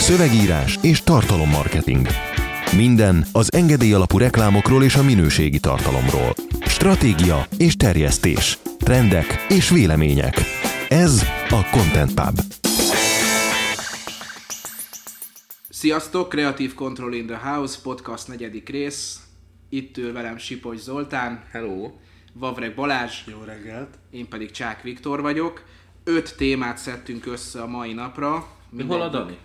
Szövegírás és tartalommarketing. Minden az engedély alapú reklámokról és a minőségi tartalomról. Stratégia és terjesztés. Trendek és vélemények. Ez a Content Pub. Sziasztok, Creative Control in the House, podcast negyedik rész. Itt ül velem Sipos Zoltán, Hello! Vavreg Balázs, Jó reggelt! én pedig Csák Viktor vagyok. Öt témát szedtünk össze a mai napra. Mi hol a Dani?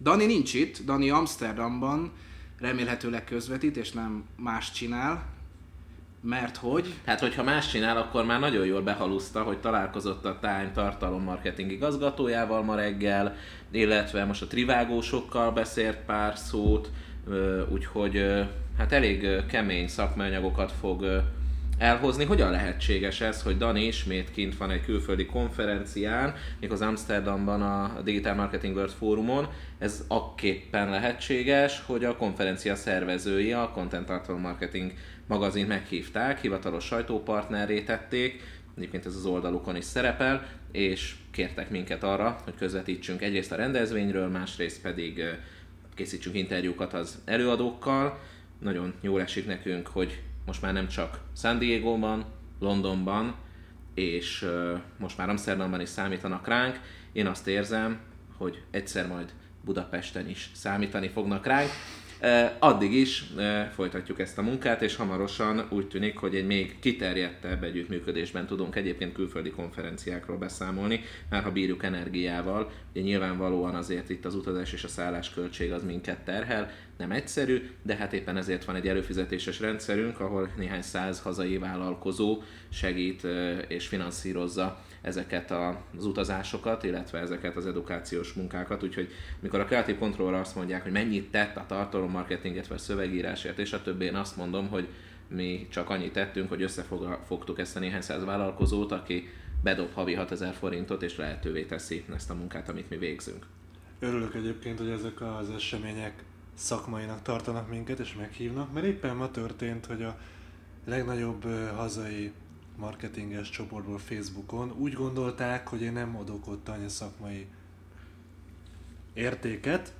Dani nincs itt, Dani Amsterdamban, remélhetőleg közvetít, és nem más csinál. Mert hogy? Hát, hogyha más csinál, akkor már nagyon jól behaluszta, hogy találkozott a Time tartalommarketing igazgatójával ma reggel, illetve most a trivágósokkal beszélt pár szót, úgyhogy hát elég kemény szakmai anyagokat fog elhozni. Hogyan lehetséges ez, hogy Dani ismét kint van egy külföldi konferencián, még az Amsterdamban a Digital Marketing World Fórumon. Ez akképpen lehetséges, hogy a konferencia szervezői a Content Tartalom Marketing magazint meghívták, hivatalos sajtópartnerré tették, egyébként ez az oldalukon is szerepel, és kértek minket arra, hogy közvetítsünk egyrészt a rendezvényről, másrészt pedig készítsünk interjúkat az előadókkal. Nagyon jól esik nekünk, hogy most már nem csak San Diego-ban, Londonban, és most már Amsterdamban is számítanak ránk. Én azt érzem, hogy egyszer majd Budapesten is számítani fognak ránk. Addig is folytatjuk ezt a munkát, és hamarosan úgy tűnik, hogy egy még kiterjedtebb együttműködésben tudunk egyébként külföldi konferenciákról beszámolni, már ha bírjuk energiával. Ugye nyilvánvalóan azért itt az utazás és a szállás költség az minket terhel, nem egyszerű, de hát éppen ezért van egy előfizetéses rendszerünk, ahol néhány száz hazai vállalkozó segít és finanszírozza ezeket az utazásokat, illetve ezeket az edukációs munkákat, úgyhogy mikor a Creative Controlra azt mondják, hogy mennyit tett a tartalommarketinget vagy szövegírásért, és a többi, én azt mondom, hogy mi csak annyit tettünk, hogy összefogtuk ezt a néhány száz vállalkozót, aki bedob havi 6000 forintot, és lehetővé teszi ezt a munkát, amit mi végzünk. Örülök egyébként, hogy ezek az események szakmainak tartanak minket és meghívnak, mert éppen ma történt, hogy a legnagyobb hazai marketinges csoportból Facebookon úgy gondolták, hogy én nem adok ott annyi szakmai értéket,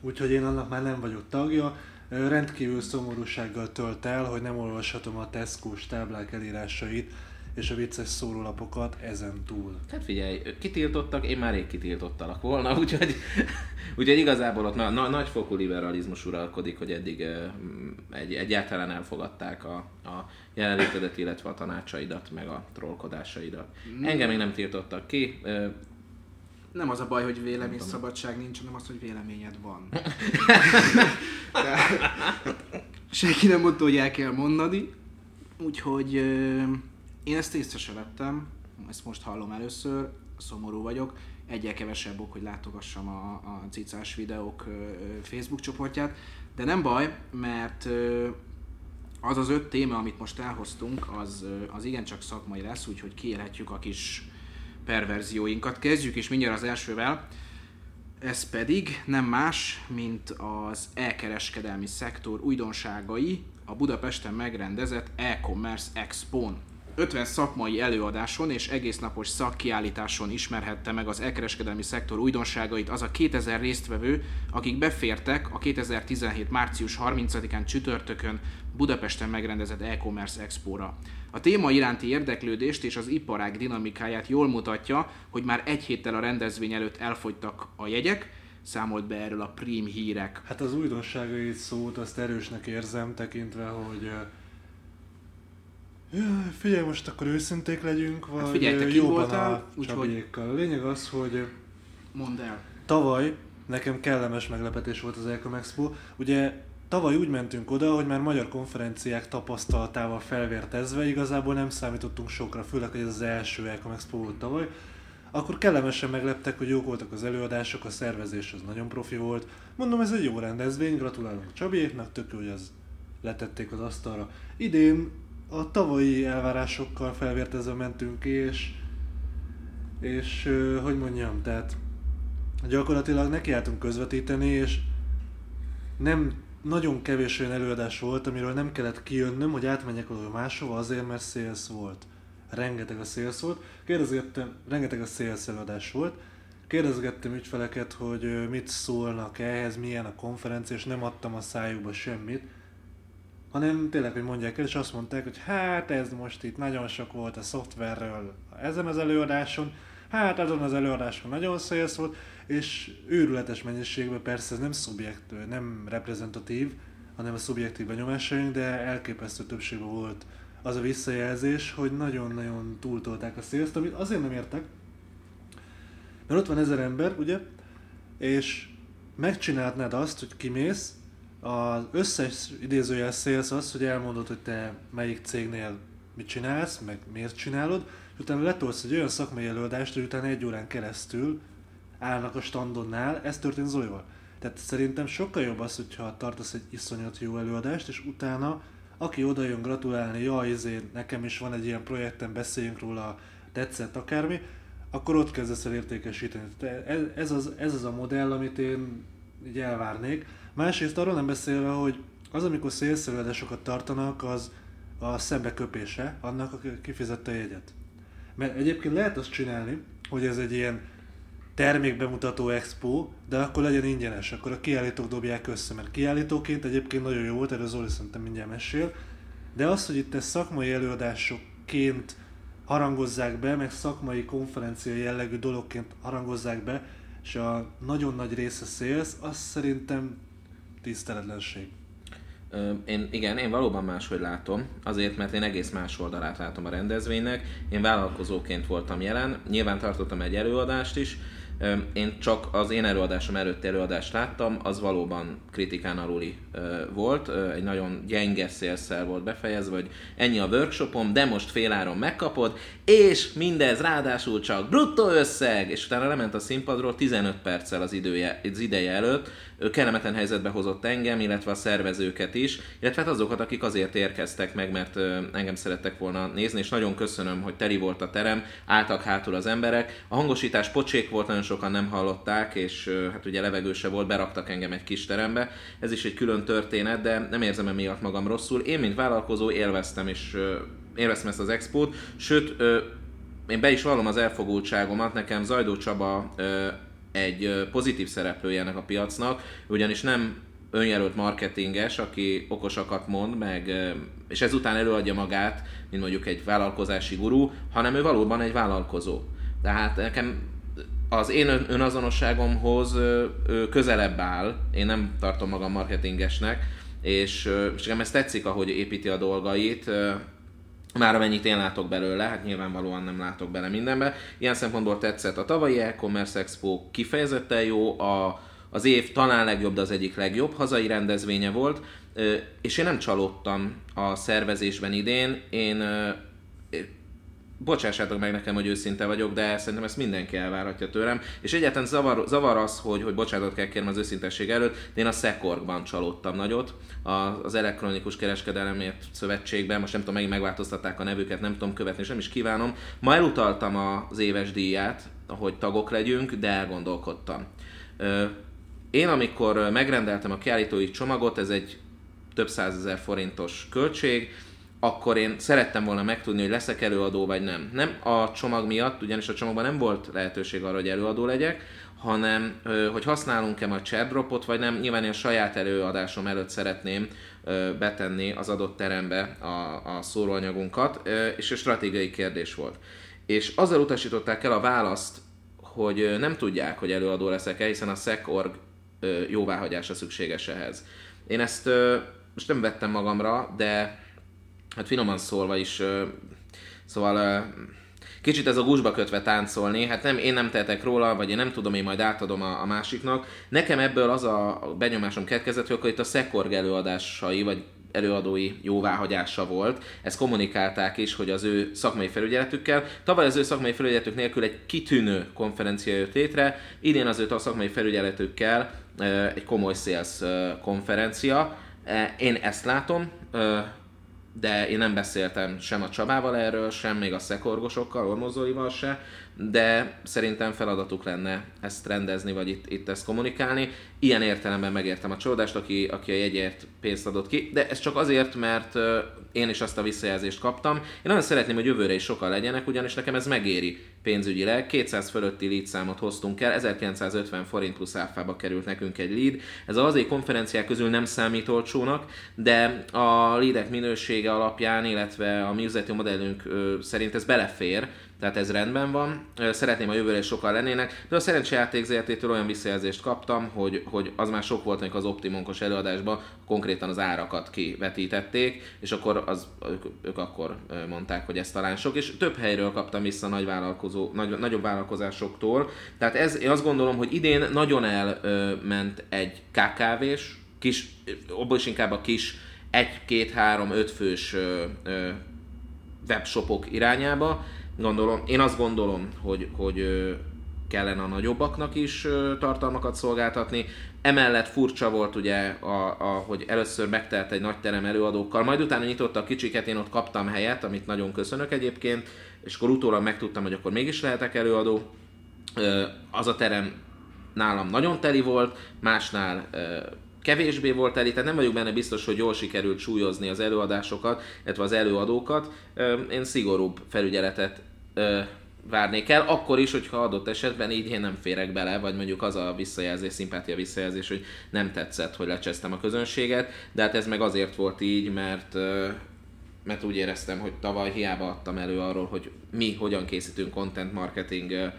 úgyhogy én annak már nem vagyok tagja. Rendkívül szomorúsággal tölt el, hogy nem olvashatom a Tesco-s táblák elírásait és a vicces szórólapokat ezen túl. Hát figyelj, kitiltottak, én már rég kitiltottalak volna, úgyhogy, úgyhogy igazából ott na, na, nagyfokú liberalizmus uralkodik, hogy eddig ö, egy, egyáltalán elfogadták a, a jelenlétedet, illetve a tanácsaidat, meg a trollkodásaidat. Engem még nem tiltottak ki, ö, Nem az a baj, hogy véleményszabadság nincs, hanem az, hogy véleményed van. De, senki nem mondta, hogy el kell mondani, úgyhogy ö, én ezt észre se vettem, ezt most hallom először, szomorú vagyok. Egyel kevesebb ok, hogy látogassam a, a cicás videók Facebook csoportját, de nem baj, mert az az öt téma, amit most elhoztunk, az, az igencsak szakmai lesz, úgyhogy kiélhetjük a kis perverzióinkat. Kezdjük is mindjárt az elsővel. Ez pedig nem más, mint az elkereskedelmi szektor újdonságai a Budapesten megrendezett e-commerce expo 50 szakmai előadáson és egésznapos szakkiállításon ismerhette meg az elkereskedelmi szektor újdonságait az a 2000 résztvevő, akik befértek a 2017. március 30-án csütörtökön Budapesten megrendezett e-commerce expóra. A téma iránti érdeklődést és az iparág dinamikáját jól mutatja, hogy már egy héttel a rendezvény előtt elfogytak a jegyek, számolt be erről a Prim hírek. Hát az újdonságai szót azt erősnek érzem, tekintve, hogy figyelj, most akkor őszinték legyünk, vagy Hát figyelj, te jóban voltál, a úgyhogy- lényeg az, hogy Mondd el. tavaly nekem kellemes meglepetés volt az Ecom Expo. Ugye tavaly úgy mentünk oda, hogy már magyar konferenciák tapasztalatával felvértezve igazából nem számítottunk sokra, főleg, hogy ez az első Ecom Expo volt tavaly. Akkor kellemesen megleptek, hogy jók voltak az előadások, a szervezés az nagyon profi volt. Mondom, ez egy jó rendezvény, gratulálunk Csabiéknak, tök jó, hogy az letették az asztalra. Idén a tavalyi elvárásokkal felvértezve mentünk, és és ö, hogy mondjam, tehát gyakorlatilag nekiálltunk közvetíteni, és nem nagyon kevés olyan előadás volt, amiről nem kellett kijönnöm, hogy átmenjek valahol máshova, azért, mert sales volt. Rengeteg a sales volt. Kérdezgettem, rengeteg a sales előadás volt. kérdezgettem ügyfeleket, hogy mit szólnak ehhez, milyen a konferencia, és nem adtam a szájukba semmit, hanem tényleg, hogy mondják el, és azt mondták, hogy hát ez most itt nagyon sok volt a szoftverről ezen az előadáson, hát azon az előadáson nagyon sales volt, és őrületes mennyiségben persze ez nem szubjekt, nem reprezentatív, hanem a szubjektív benyomásaink, de elképesztő többségben volt az a visszajelzés, hogy nagyon-nagyon túltolták a sales amit azért nem értek, mert ott van ezer ember, ugye, és megcsinálnád azt, hogy kimész, az összes idézőjel sales az, hogy elmondod, hogy te melyik cégnél mit csinálsz, meg miért csinálod, és utána letolsz egy olyan szakmai előadást, hogy utána egy órán keresztül állnak a standonnál, ez történt Zolyval. Tehát szerintem sokkal jobb az, hogyha tartasz egy iszonyat jó előadást, és utána aki oda jön gratulálni, jaj, izé, nekem is van egy ilyen projektem, beszéljünk róla, tetszett akármi, akkor ott kezdesz el értékesíteni. Tehát ez, az, ez az a modell, amit én így elvárnék. Másrészt arról nem beszélve, hogy az, amikor szélszerűadásokat tartanak, az a szembeköpése annak, aki kifizette a jegyet. Mert egyébként lehet azt csinálni, hogy ez egy ilyen termékbemutató expo, de akkor legyen ingyenes, akkor a kiállítók dobják össze, mert kiállítóként egyébként nagyon jó volt, erről Zoli szerintem mindjárt mesél, de az, hogy itt ezt szakmai előadásokként harangozzák be, meg szakmai konferencia jellegű dologként harangozzák be, és a nagyon nagy része sales, az szerintem tiszteletlenség. Én, igen, én valóban máshogy látom, azért, mert én egész más oldalát látom a rendezvénynek. Én vállalkozóként voltam jelen, nyilván tartottam egy előadást is, én csak az én előadásom előtti előadást láttam, az valóban kritikán aluli volt, egy nagyon gyenge szélszel volt befejezve, hogy ennyi a workshopom, de most féláron megkapod, és mindez ráadásul csak bruttó összeg, és utána lement a színpadról 15 perccel az, idője, az ideje előtt, kellemetlen helyzetbe hozott engem, illetve a szervezőket is, illetve hát azokat, akik azért érkeztek meg, mert engem szerettek volna nézni, és nagyon köszönöm, hogy teli volt a terem, álltak hátul az emberek. A hangosítás pocsék volt, nagyon sokan nem hallották, és hát ugye levegőse volt, beraktak engem egy kis terembe. Ez is egy külön történet, de nem érzem emiatt magam rosszul. Én, mint vállalkozó élveztem, és élveztem ezt az expót, sőt, én be is vallom az elfogultságomat, nekem Zajdó Csaba egy pozitív szereplője ennek a piacnak, ugyanis nem önjelölt marketinges, aki okosakat mond, meg, és ezután előadja magát, mint mondjuk egy vállalkozási gurú, hanem ő valóban egy vállalkozó. Tehát nekem az én ön- önazonosságomhoz közelebb áll, én nem tartom magam marketingesnek, és, és nekem ez tetszik, ahogy építi a dolgait, már amennyit én látok belőle, hát nyilvánvalóan nem látok bele mindenbe. Ilyen szempontból tetszett a tavalyi e-commerce expo, kifejezetten jó, a, az év talán legjobb, de az egyik legjobb hazai rendezvénye volt, és én nem csalódtam a szervezésben idén, én bocsássátok meg nekem, hogy őszinte vagyok, de szerintem ezt mindenki elvárhatja tőlem. És egyáltalán zavar, zavar az, hogy, hogy bocsánatot kell kérnem az őszintesség előtt, de én a Szekorgban csalódtam nagyot. Az Elektronikus Kereskedelemért Szövetségben, most nem tudom, megint megváltoztatták a nevüket, nem tudom követni, és nem is kívánom. Ma elutaltam az éves díját, hogy tagok legyünk, de elgondolkodtam. Én amikor megrendeltem a kiállítói csomagot, ez egy több százezer forintos költség, akkor én szerettem volna megtudni, hogy leszek előadó vagy nem. Nem a csomag miatt, ugyanis a csomagban nem volt lehetőség arra, hogy előadó legyek, hanem hogy használunk-e majd chatdropot, vagy nem. Nyilván én saját előadásom előtt szeretném betenni az adott terembe a, a szóróanyagunkat, és a stratégiai kérdés volt. És azzal utasították el a választ, hogy nem tudják, hogy előadó leszek-e, hiszen a SecOrg jóváhagyása szükséges ehhez. Én ezt most nem vettem magamra, de hát finoman szólva is, szóval kicsit ez a gusba kötve táncolni, hát nem, én nem tehetek róla, vagy én nem tudom, én majd átadom a, a másiknak. Nekem ebből az a benyomásom keletkezett, hogy akkor itt a Szekorg előadásai, vagy előadói jóváhagyása volt. Ezt kommunikálták is, hogy az ő szakmai felügyeletükkel. Tavaly az ő szakmai felügyeletük nélkül egy kitűnő konferencia jött létre, idén az ő a szakmai felügyeletükkel egy komoly sales konferencia. Én ezt látom, de én nem beszéltem sem a Csabával erről, sem még a szekorgosokkal, Ormozóival se, de szerintem feladatuk lenne ezt rendezni, vagy itt, itt ezt kommunikálni. Ilyen értelemben megértem a csalódást, aki, aki a jegyért pénzt adott ki, de ez csak azért, mert én is azt a visszajelzést kaptam. Én nagyon szeretném, hogy jövőre is sokan legyenek, ugyanis nekem ez megéri pénzügyileg. 200 fölötti lead számot hoztunk el, 1950 forint plusz áfába került nekünk egy lead. Ez az azért konferenciák közül nem számít olcsónak, de a leadek minősége alapján, illetve a mi üzleti modellünk szerint ez belefér, tehát ez rendben van. Szeretném, a jövőre is sokan lennének, de a szerencsejáték ZRT-től olyan visszajelzést kaptam, hogy, hogy az már sok volt, amikor az Optimunkos előadásban konkrétan az árakat kivetítették, és akkor az, ők, ők akkor mondták, hogy ez talán sok, és több helyről kaptam vissza nagy vállalkozó, nagy, nagyobb vállalkozásoktól. Tehát ez, én azt gondolom, hogy idén nagyon elment egy KKV-s, kis, abból is inkább a kis 1, 2, 3, 5 fős webshopok irányába, Gondolom, én azt gondolom, hogy, hogy kellene a nagyobbaknak is tartalmakat szolgáltatni. Emellett furcsa volt ugye, a, a, hogy először megtelt egy nagy terem előadókkal, majd utána nyitotta a kicsiket, én ott kaptam helyet, amit nagyon köszönök egyébként, és akkor utólag megtudtam, hogy akkor mégis lehetek előadó. Az a terem nálam nagyon teli volt, másnál kevésbé volt teli, tehát nem vagyok benne biztos, hogy jól sikerült súlyozni az előadásokat, illetve az előadókat. Én szigorúbb felügyeletet várnék el, akkor is, hogyha adott esetben így én nem férek bele, vagy mondjuk az a visszajelzés, szimpátia visszajelzés, hogy nem tetszett, hogy lecsesztem a közönséget, de hát ez meg azért volt így, mert mert úgy éreztem, hogy tavaly hiába adtam elő arról, hogy mi hogyan készítünk content marketing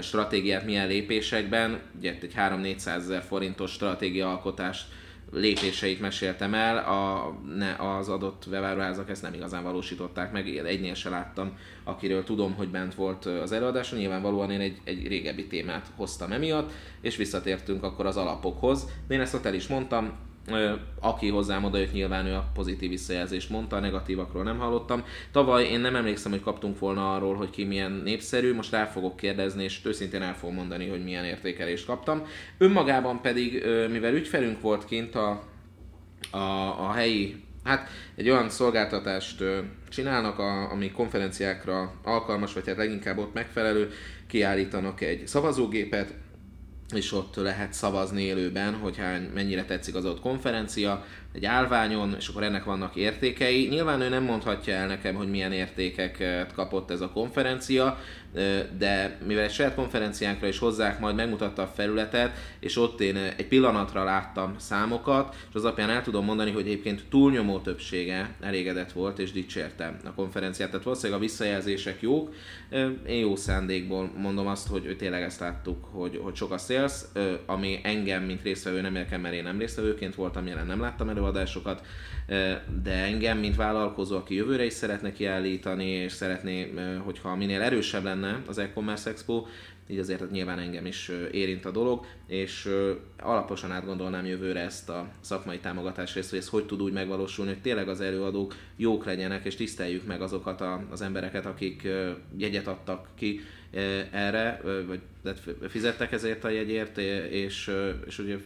stratégiát milyen lépésekben, ugye egy 3-400 ezer forintos stratégiaalkotást lépéseit meséltem el, a, ne, az adott webáruházak ezt nem igazán valósították meg, egynél se láttam, akiről tudom, hogy bent volt az előadáson, nyilvánvalóan én egy, egy régebbi témát hoztam emiatt, és visszatértünk akkor az alapokhoz. De én ezt ott el is mondtam, aki hozzám oda jött, nyilván ő a pozitív visszajelzést mondta, a negatívakról nem hallottam. Tavaly én nem emlékszem, hogy kaptunk volna arról, hogy ki milyen népszerű, most rá fogok kérdezni, és őszintén el fogom mondani, hogy milyen értékelést kaptam. Önmagában pedig, mivel ügyfelünk volt kint a, a, a helyi Hát egy olyan szolgáltatást csinálnak, a, ami konferenciákra alkalmas, vagy hát leginkább ott megfelelő, kiállítanak egy szavazógépet, és ott lehet szavazni élőben, hogy hány, mennyire tetszik az ott konferencia, egy állványon, és akkor ennek vannak értékei. Nyilván ő nem mondhatja el nekem, hogy milyen értékeket kapott ez a konferencia, de mivel egy saját konferenciánkra is hozzák, majd megmutatta a felületet, és ott én egy pillanatra láttam számokat, és az alapján el tudom mondani, hogy egyébként túlnyomó többsége elégedett volt, és dicsérte a konferenciát. Tehát valószínűleg a visszajelzések jók. Én jó szándékból mondom azt, hogy tényleg ezt láttuk, hogy, hogy sok a sales, ami engem, mint résztvevő nem érkem, mert én nem résztvevőként voltam jelen, nem láttam előadásokat, de engem, mint vállalkozó, aki jövőre is szeretne kiállítani, és szeretné, hogyha minél erősebb lenne az e-commerce expo, így azért nyilván engem is érint a dolog, és alaposan átgondolnám jövőre ezt a szakmai támogatás részt, hogy ez hogy tud úgy megvalósulni, hogy tényleg az előadók jók legyenek, és tiszteljük meg azokat az embereket, akik jegyet adtak ki erre, vagy fizettek ezért a jegyért, és, és ugye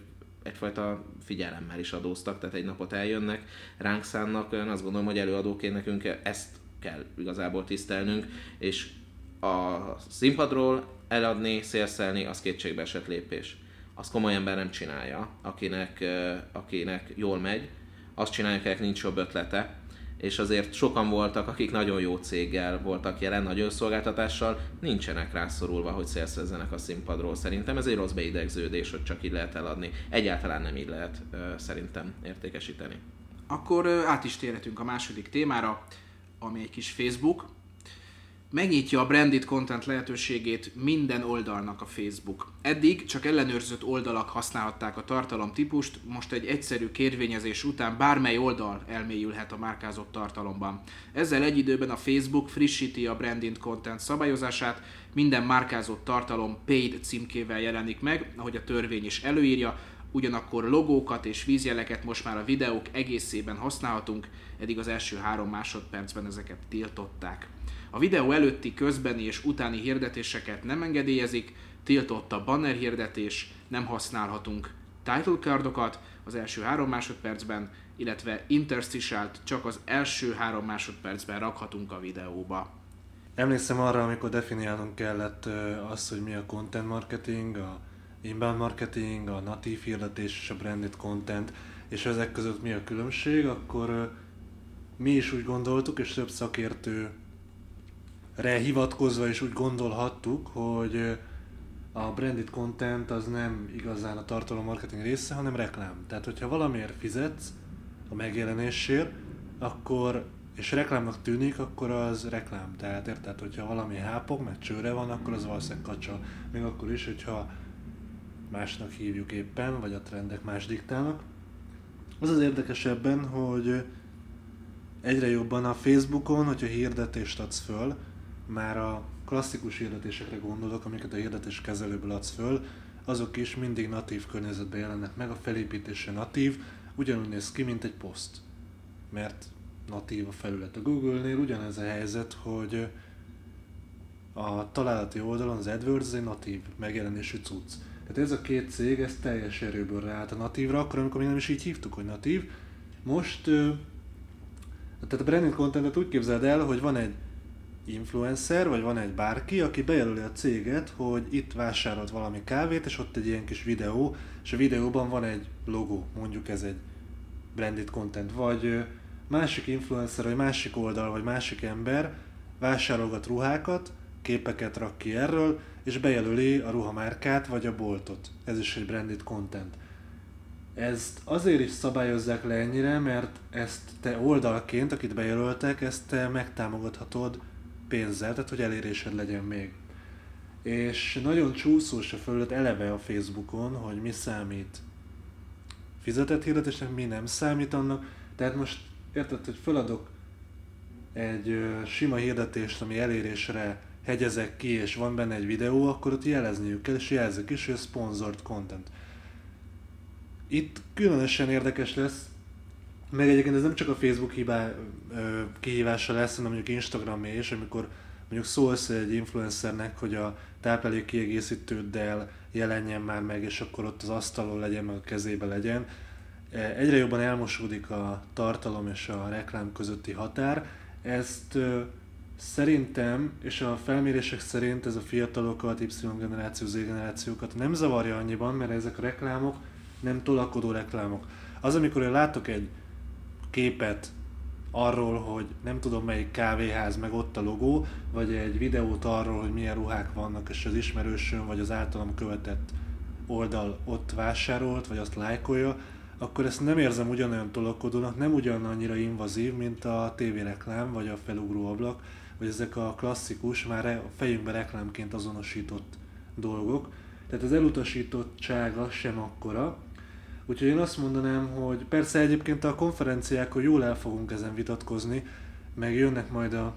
egyfajta figyelemmel is adóztak, tehát egy napot eljönnek, ránk szánnak, én azt gondolom, hogy előadóként nekünk ezt kell igazából tisztelnünk, és a színpadról eladni, szélszelni, az kétségbe esett lépés. Azt komoly ember nem csinálja, akinek, akinek jól megy, azt csinálja, akinek nincs jobb ötlete, és azért sokan voltak, akik nagyon jó céggel voltak jelen, nagy önszolgáltatással, nincsenek rászorulva, hogy szélszezzenek a színpadról. Szerintem ez egy rossz beidegződés, hogy csak így lehet eladni. Egyáltalán nem így lehet szerintem értékesíteni. Akkor át is térhetünk a második témára, ami egy kis Facebook megnyitja a branded content lehetőségét minden oldalnak a Facebook. Eddig csak ellenőrzött oldalak használhatták a tartalom típust, most egy egyszerű kérvényezés után bármely oldal elmélyülhet a márkázott tartalomban. Ezzel egy időben a Facebook frissíti a branded content szabályozását, minden márkázott tartalom paid címkével jelenik meg, ahogy a törvény is előírja, ugyanakkor logókat és vízjeleket most már a videók egészében használhatunk, eddig az első három másodpercben ezeket tiltották. A videó előtti, közbeni és utáni hirdetéseket nem engedélyezik, tiltott a banner hirdetés, nem használhatunk title cardokat az első három másodpercben, illetve interstitialt csak az első három másodpercben rakhatunk a videóba. emlékszem arra, amikor definiálnunk kellett azt, hogy mi a content marketing, a inbound marketing, a natív hirdetés és a branded content, és ezek között mi a különbség, akkor mi is úgy gondoltuk, és több szakértő hivatkozva is úgy gondolhattuk, hogy a branded content az nem igazán a tartalom marketing része, hanem reklám. Tehát, hogyha valamiért fizetsz a megjelenésért, akkor és reklámnak tűnik, akkor az reklám. Tehát érted, hogyha valami hápog, meg csőre van, akkor az valószínűleg kacsa. Még akkor is, hogyha másnak hívjuk éppen, vagy a trendek más diktálnak. Az az érdekesebben, hogy egyre jobban a Facebookon, hogyha hirdetést adsz föl, már a klasszikus hirdetésekre gondolok, amiket a hirdetés kezelőből adsz föl, azok is mindig natív környezetben jelennek meg, a felépítése natív, ugyanúgy néz ki, mint egy poszt. Mert natív a felület. A Google-nél ugyanez a helyzet, hogy a találati oldalon az AdWords egy natív megjelenésű cucc. Tehát ez a két cég, ez teljes erőből ráállt a natívra, akkor amikor még nem is így hívtuk, hogy natív. Most, tehát a branding contentet úgy képzeld el, hogy van egy influencer, vagy van egy bárki, aki bejelöli a céget, hogy itt vásárolt valami kávét, és ott egy ilyen kis videó, és a videóban van egy logó, mondjuk ez egy branded content, vagy másik influencer, vagy másik oldal, vagy másik ember vásárolgat ruhákat, képeket rak ki erről, és bejelöli a ruhamárkát, vagy a boltot. Ez is egy branded content. Ezt azért is szabályozzák le ennyire, mert ezt te oldalként, akit bejelöltek, ezt te megtámogathatod pénzzel, tehát hogy elérésed legyen még. És nagyon csúszós a felület eleve a Facebookon, hogy mi számít fizetett hirdetésnek, mi nem számít annak. Tehát most érted, hogy feladok egy sima hirdetést, ami elérésre hegyezek ki, és van benne egy videó, akkor ott jelezniük kell, és jelzik is, hogy sponsored content. Itt különösen érdekes lesz, meg egyébként ez nem csak a Facebook hibá, kihívása lesz, hanem mondjuk Instagram és amikor mondjuk szólsz egy influencernek, hogy a táplálék kiegészítőddel jelenjen már meg, és akkor ott az asztalon legyen, meg a kezébe legyen. E, egyre jobban elmosódik a tartalom és a reklám közötti határ. Ezt szerintem, és a felmérések szerint ez a fiatalokat, Y generáció, Z generációkat nem zavarja annyiban, mert ezek a reklámok nem tolakodó reklámok. Az, amikor én látok egy képet arról, hogy nem tudom melyik kávéház, meg ott a logó, vagy egy videót arról, hogy milyen ruhák vannak, és az ismerősöm, vagy az általam követett oldal ott vásárolt, vagy azt lájkolja, akkor ezt nem érzem ugyanolyan tolakodónak, nem ugyanannyira invazív, mint a tévéreklám, vagy a felugró ablak, vagy ezek a klasszikus, már a fejünkbe reklámként azonosított dolgok. Tehát az elutasítottsága sem akkora, Úgyhogy én azt mondanám, hogy persze egyébként a konferenciákon jól el fogunk ezen vitatkozni, meg jönnek majd a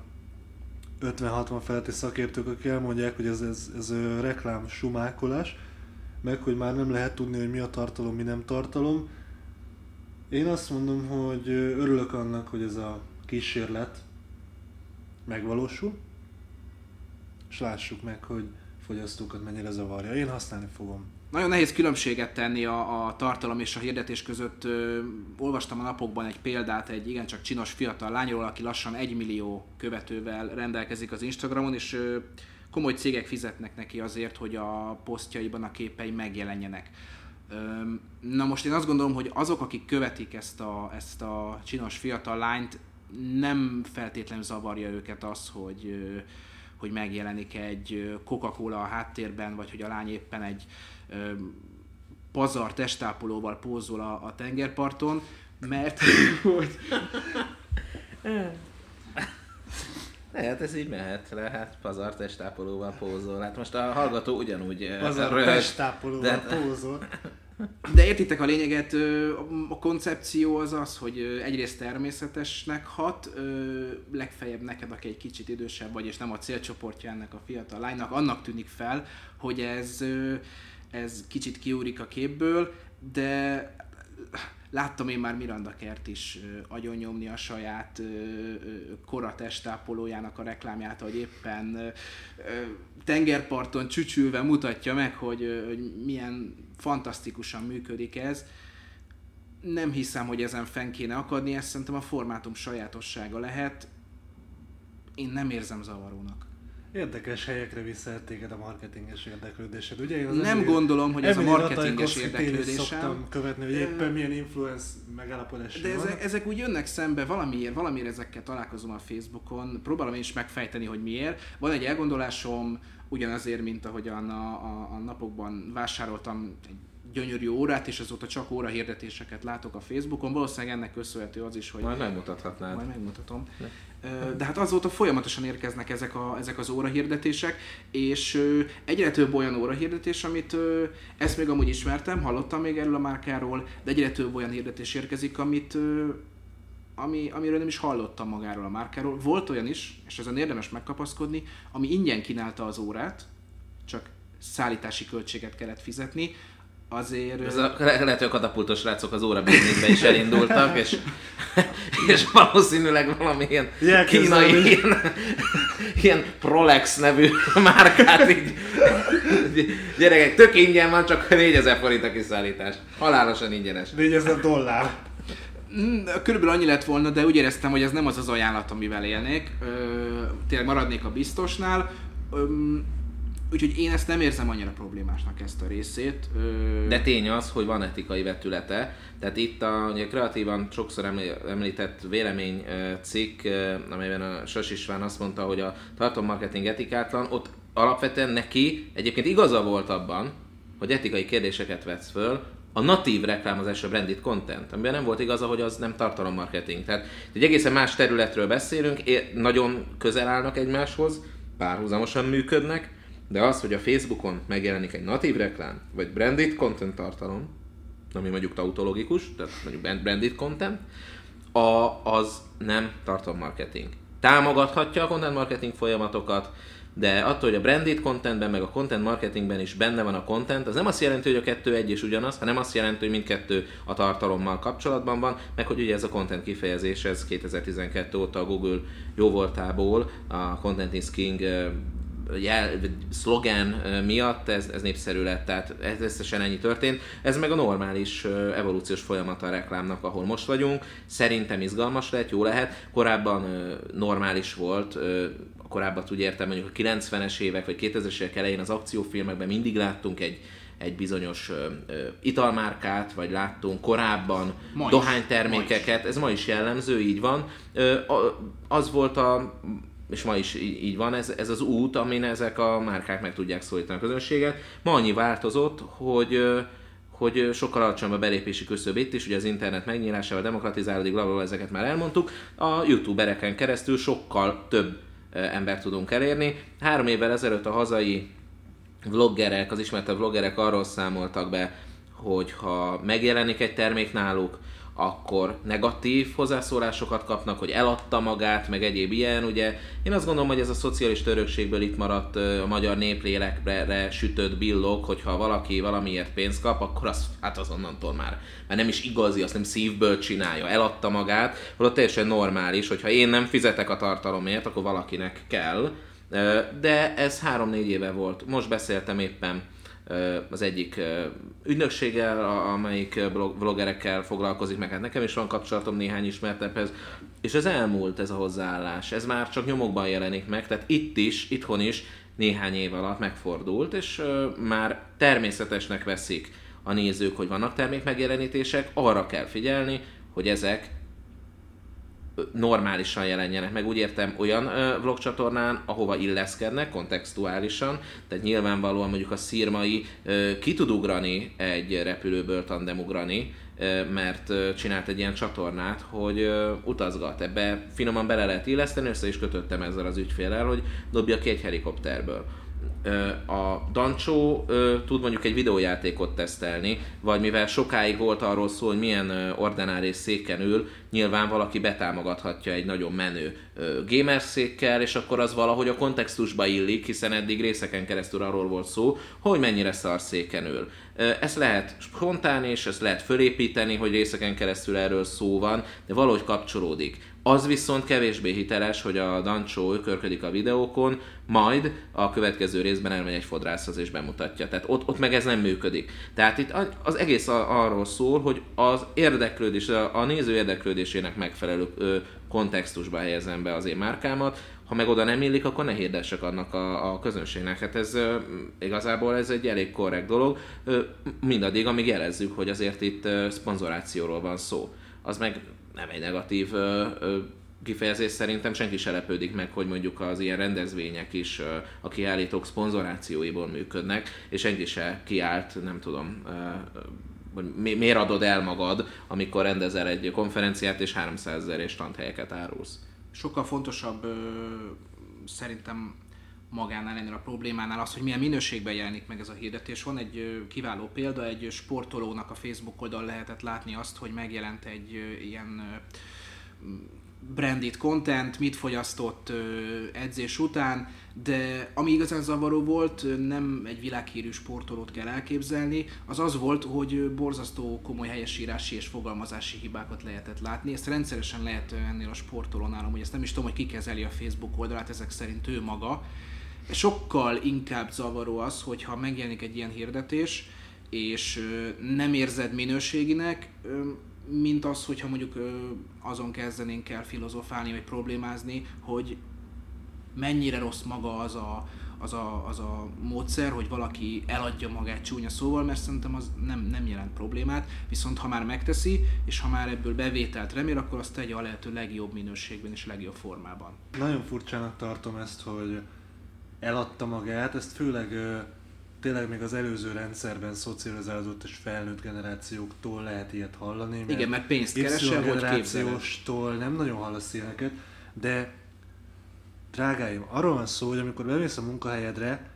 50-60 feletti szakértők, akik elmondják, hogy ez, ez, ez reklám sumákolás, meg hogy már nem lehet tudni, hogy mi a tartalom, mi nem tartalom. Én azt mondom, hogy örülök annak, hogy ez a kísérlet megvalósul, és lássuk meg, hogy fogyasztókat mennyire zavarja. Én használni fogom. Nagyon nehéz különbséget tenni a, a tartalom és a hirdetés között. Ö, olvastam a napokban egy példát egy igencsak csinos fiatal lányról, aki lassan egy millió követővel rendelkezik az Instagramon, és ö, komoly cégek fizetnek neki azért, hogy a posztjaiban a képei megjelenjenek. Na most én azt gondolom, hogy azok, akik követik ezt a, ezt a csinos fiatal lányt, nem feltétlenül zavarja őket az, hogy, hogy megjelenik egy Coca-Cola a háttérben, vagy hogy a lány éppen egy pazar testápolóval pózol a, a tengerparton, mert hogy... Lehet, ez így mehet le, hát pazar testápolóval pózol. Hát most a hallgató ugyanúgy Pazar röhög, testápolóval de- pózol. De értitek a lényeget, a koncepció az az, hogy egyrészt természetesnek hat, legfeljebb neked, aki egy kicsit idősebb vagy, és nem a célcsoportja ennek a fiatal lánynak, annak tűnik fel, hogy ez, ez kicsit kiúrik a képből, de láttam én már Miranda Kert is agyonnyomni a saját kora testápolójának a reklámját, hogy éppen tengerparton csücsülve mutatja meg, hogy, hogy milyen fantasztikusan működik ez. Nem hiszem, hogy ezen fenn kéne akadni, ez szerintem a formátum sajátossága lehet. én nem érzem zavarónak. Érdekes helyekre visszahet téged a marketinges érdeklődésed, ugye? Én az Nem Emily- gondolom, hogy ez a marketinges érdeklődésem. szoktam követni, hogy éppen milyen influence megállapodás De ezek, ezek úgy jönnek szembe, valamiért, valamiért ezekkel találkozom a Facebookon, próbálom én is megfejteni, hogy miért. Van egy elgondolásom, ugyanazért, mint ahogyan a, a, a napokban vásároltam egy gyönyörű órát, és azóta csak óra hirdetéseket látok a Facebookon. Valószínűleg ennek köszönhető az is, hogy Majd megmutathatnád. majd megmutatom. De hát azóta folyamatosan érkeznek ezek, a, ezek az órahirdetések, és egyre több olyan órahirdetés, amit ezt még amúgy ismertem, hallottam még erről a márkáról, de egyre több olyan hirdetés érkezik, amit ami, amiről nem is hallottam magáról a márkáról. Volt olyan is, és ezen érdemes megkapaszkodni, ami ingyen kínálta az órát, csak szállítási költséget kellett fizetni, azért... Ez a, le- lehet, hogy a katapultos rácok az óra bizniszbe is elindultak, és, és valószínűleg valamilyen Jelképzelni. kínai ilyen, ilyen Prolex nevű márkát így, gyerekek, tök ingyen van, csak 4000 forint a kiszállítás. Halálosan ingyenes. 4000 dollár. Mm, Körülbelül annyi lett volna, de úgy éreztem, hogy ez nem az az ajánlat, amivel élnék. Ö, tényleg maradnék a biztosnál. Úgyhogy én ezt nem érzem annyira problémásnak ezt a részét. Ö, De tény az, hogy van etikai vetülete. Tehát itt a ugye, kreatívan sokszor eml- említett vélemény cikk, amelyben a Sas István azt mondta, hogy a tartalommarketing etikátlan, ott alapvetően neki egyébként igaza volt abban, hogy etikai kérdéseket vesz föl, a natív reklámozás, a branded content, amiben nem volt igaza, hogy az nem tartalommarketing. Tehát egy egészen más területről beszélünk, nagyon közel állnak egymáshoz, párhuzamosan működnek, de az, hogy a Facebookon megjelenik egy natív reklám, vagy branded content tartalom, ami mondjuk tautológikus, tehát mondjuk brand- branded content, a, az nem tartalommarketing. Támogathatja a content marketing folyamatokat, de attól, hogy a branded contentben, meg a content marketingben is benne van a content, az nem azt jelenti, hogy a kettő egy és ugyanaz, hanem azt jelenti, hogy mindkettő a tartalommal kapcsolatban van, meg hogy ugye ez a content kifejezés, ez 2012 óta a Google jóvoltából, a Content is King jel, szlogen miatt ez, ez népszerű lett, tehát ez összesen ennyi történt. Ez meg a normális evolúciós folyamata a reklámnak, ahol most vagyunk. Szerintem izgalmas lett, jó lehet. Korábban normális volt, korábban úgy értem, mondjuk a 90-es évek vagy 2000-es évek elején az akciófilmekben mindig láttunk egy egy bizonyos ö, ö, italmárkát, vagy láttunk korábban Ma is. dohánytermékeket, ez ma is jellemző, így van. Ö, az volt a és ma is így van, ez, ez az út, amin ezek a márkák meg tudják szólítani a közönséget. Ma annyi változott, hogy hogy sokkal alacsonyabb a belépési küszöb itt is, ugye az internet megnyílásával demokratizálódik, bla, bla, bla, ezeket már elmondtuk. A youtubereken keresztül sokkal több embert tudunk elérni. Három évvel ezelőtt a hazai vloggerek, az ismertebb vloggerek arról számoltak be, hogy ha megjelenik egy termék náluk, akkor negatív hozzászólásokat kapnak, hogy eladta magát, meg egyéb ilyen, ugye. Én azt gondolom, hogy ez a szociális örökségből itt maradt a magyar néplélekre sütött billog, hogyha valaki valamiért pénzt kap, akkor az, hát azonnantól már, már nem is igazi, azt nem szívből csinálja, eladta magát, holott teljesen normális, hogyha én nem fizetek a tartalomért, akkor valakinek kell. De ez három-négy éve volt. Most beszéltem éppen az egyik ügynökséggel, amelyik vloggerekkel foglalkozik, meg hát nekem is van kapcsolatom néhány ismertebbhez, és ez elmúlt ez a hozzáállás. Ez már csak nyomokban jelenik meg, tehát itt is, itthon is néhány év alatt megfordult, és már természetesnek veszik a nézők, hogy vannak termékmegjelenítések, arra kell figyelni, hogy ezek normálisan jelenjenek meg. Úgy értem olyan ö, vlogcsatornán, ahova illeszkednek kontextuálisan, tehát nyilvánvalóan mondjuk a szírmai ö, ki tud ugrani egy repülőből tandemugrani, mert csinált egy ilyen csatornát, hogy utazgat. Ebbe finoman bele lehet illeszteni, össze is kötöttem ezzel az ügyfélel, hogy dobja ki egy helikopterből a Dancsó tud mondjuk egy videójátékot tesztelni, vagy mivel sokáig volt arról szó, hogy milyen ö, ordináris széken ül, nyilván valaki betámogathatja egy nagyon menő gamer székkel, és akkor az valahogy a kontextusba illik, hiszen eddig részeken keresztül arról volt szó, hogy mennyire szar széken ül. Ezt lehet spontán, és ezt lehet fölépíteni, hogy részeken keresztül erről szó van, de valahogy kapcsolódik. Az viszont kevésbé hiteles, hogy a Dancsó ökörködik a videókon, majd a következő részben elmegy egy fodrászhoz és bemutatja. Tehát ott, ott meg ez nem működik. Tehát itt az egész arról szól, hogy az érdeklődés, a, néző érdeklődésének megfelelő kontextusba helyezem be az én márkámat, ha meg oda nem illik, akkor ne hirdessek annak a, a közönségnek. Hát ez ö, igazából ez egy elég korrekt dolog, mindaddig, amíg jelezzük, hogy azért itt ö, szponzorációról van szó. Az meg nem egy negatív ö, ö, kifejezés szerintem senki se lepődik meg, hogy mondjuk az ilyen rendezvények is a kiállítók szponzorációiból működnek, és senki se kiállt, nem tudom, hogy miért adod el magad, amikor rendezel egy konferenciát, és 300 ezer és standhelyeket árulsz. Sokkal fontosabb szerintem magánál ennél a problémánál az, hogy milyen minőségben jelenik meg ez a hirdetés. Van egy kiváló példa, egy sportolónak a Facebook oldal lehetett látni azt, hogy megjelent egy ilyen branded content, mit fogyasztott edzés után, de ami igazán zavaró volt, nem egy világhírű sportolót kell elképzelni, az az volt, hogy borzasztó komoly helyesírási és fogalmazási hibákat lehetett látni. Ezt rendszeresen lehet ennél a sportolónál, hogy ezt nem is tudom, hogy ki kezeli a Facebook oldalát, ezek szerint ő maga. Sokkal inkább zavaró az, hogyha megjelenik egy ilyen hirdetés, és nem érzed minőséginek, mint az, hogyha mondjuk azon kezdenénk el filozofálni, vagy problémázni, hogy mennyire rossz maga az a, az a, az a módszer, hogy valaki eladja magát csúnya szóval, mert szerintem az nem, nem jelent problémát, viszont ha már megteszi, és ha már ebből bevételt remél, akkor azt tegye a lehető legjobb minőségben és legjobb formában. Nagyon furcsának tartom ezt, hogy eladta magát, ezt főleg tényleg még az előző rendszerben szocializálódott és felnőtt generációktól lehet ilyet hallani. Mert Igen, mert pénzt keresel, hogy generációstól nem nagyon hallasz ilyeneket, de drágáim, arról van szó, hogy amikor bemész a munkahelyedre,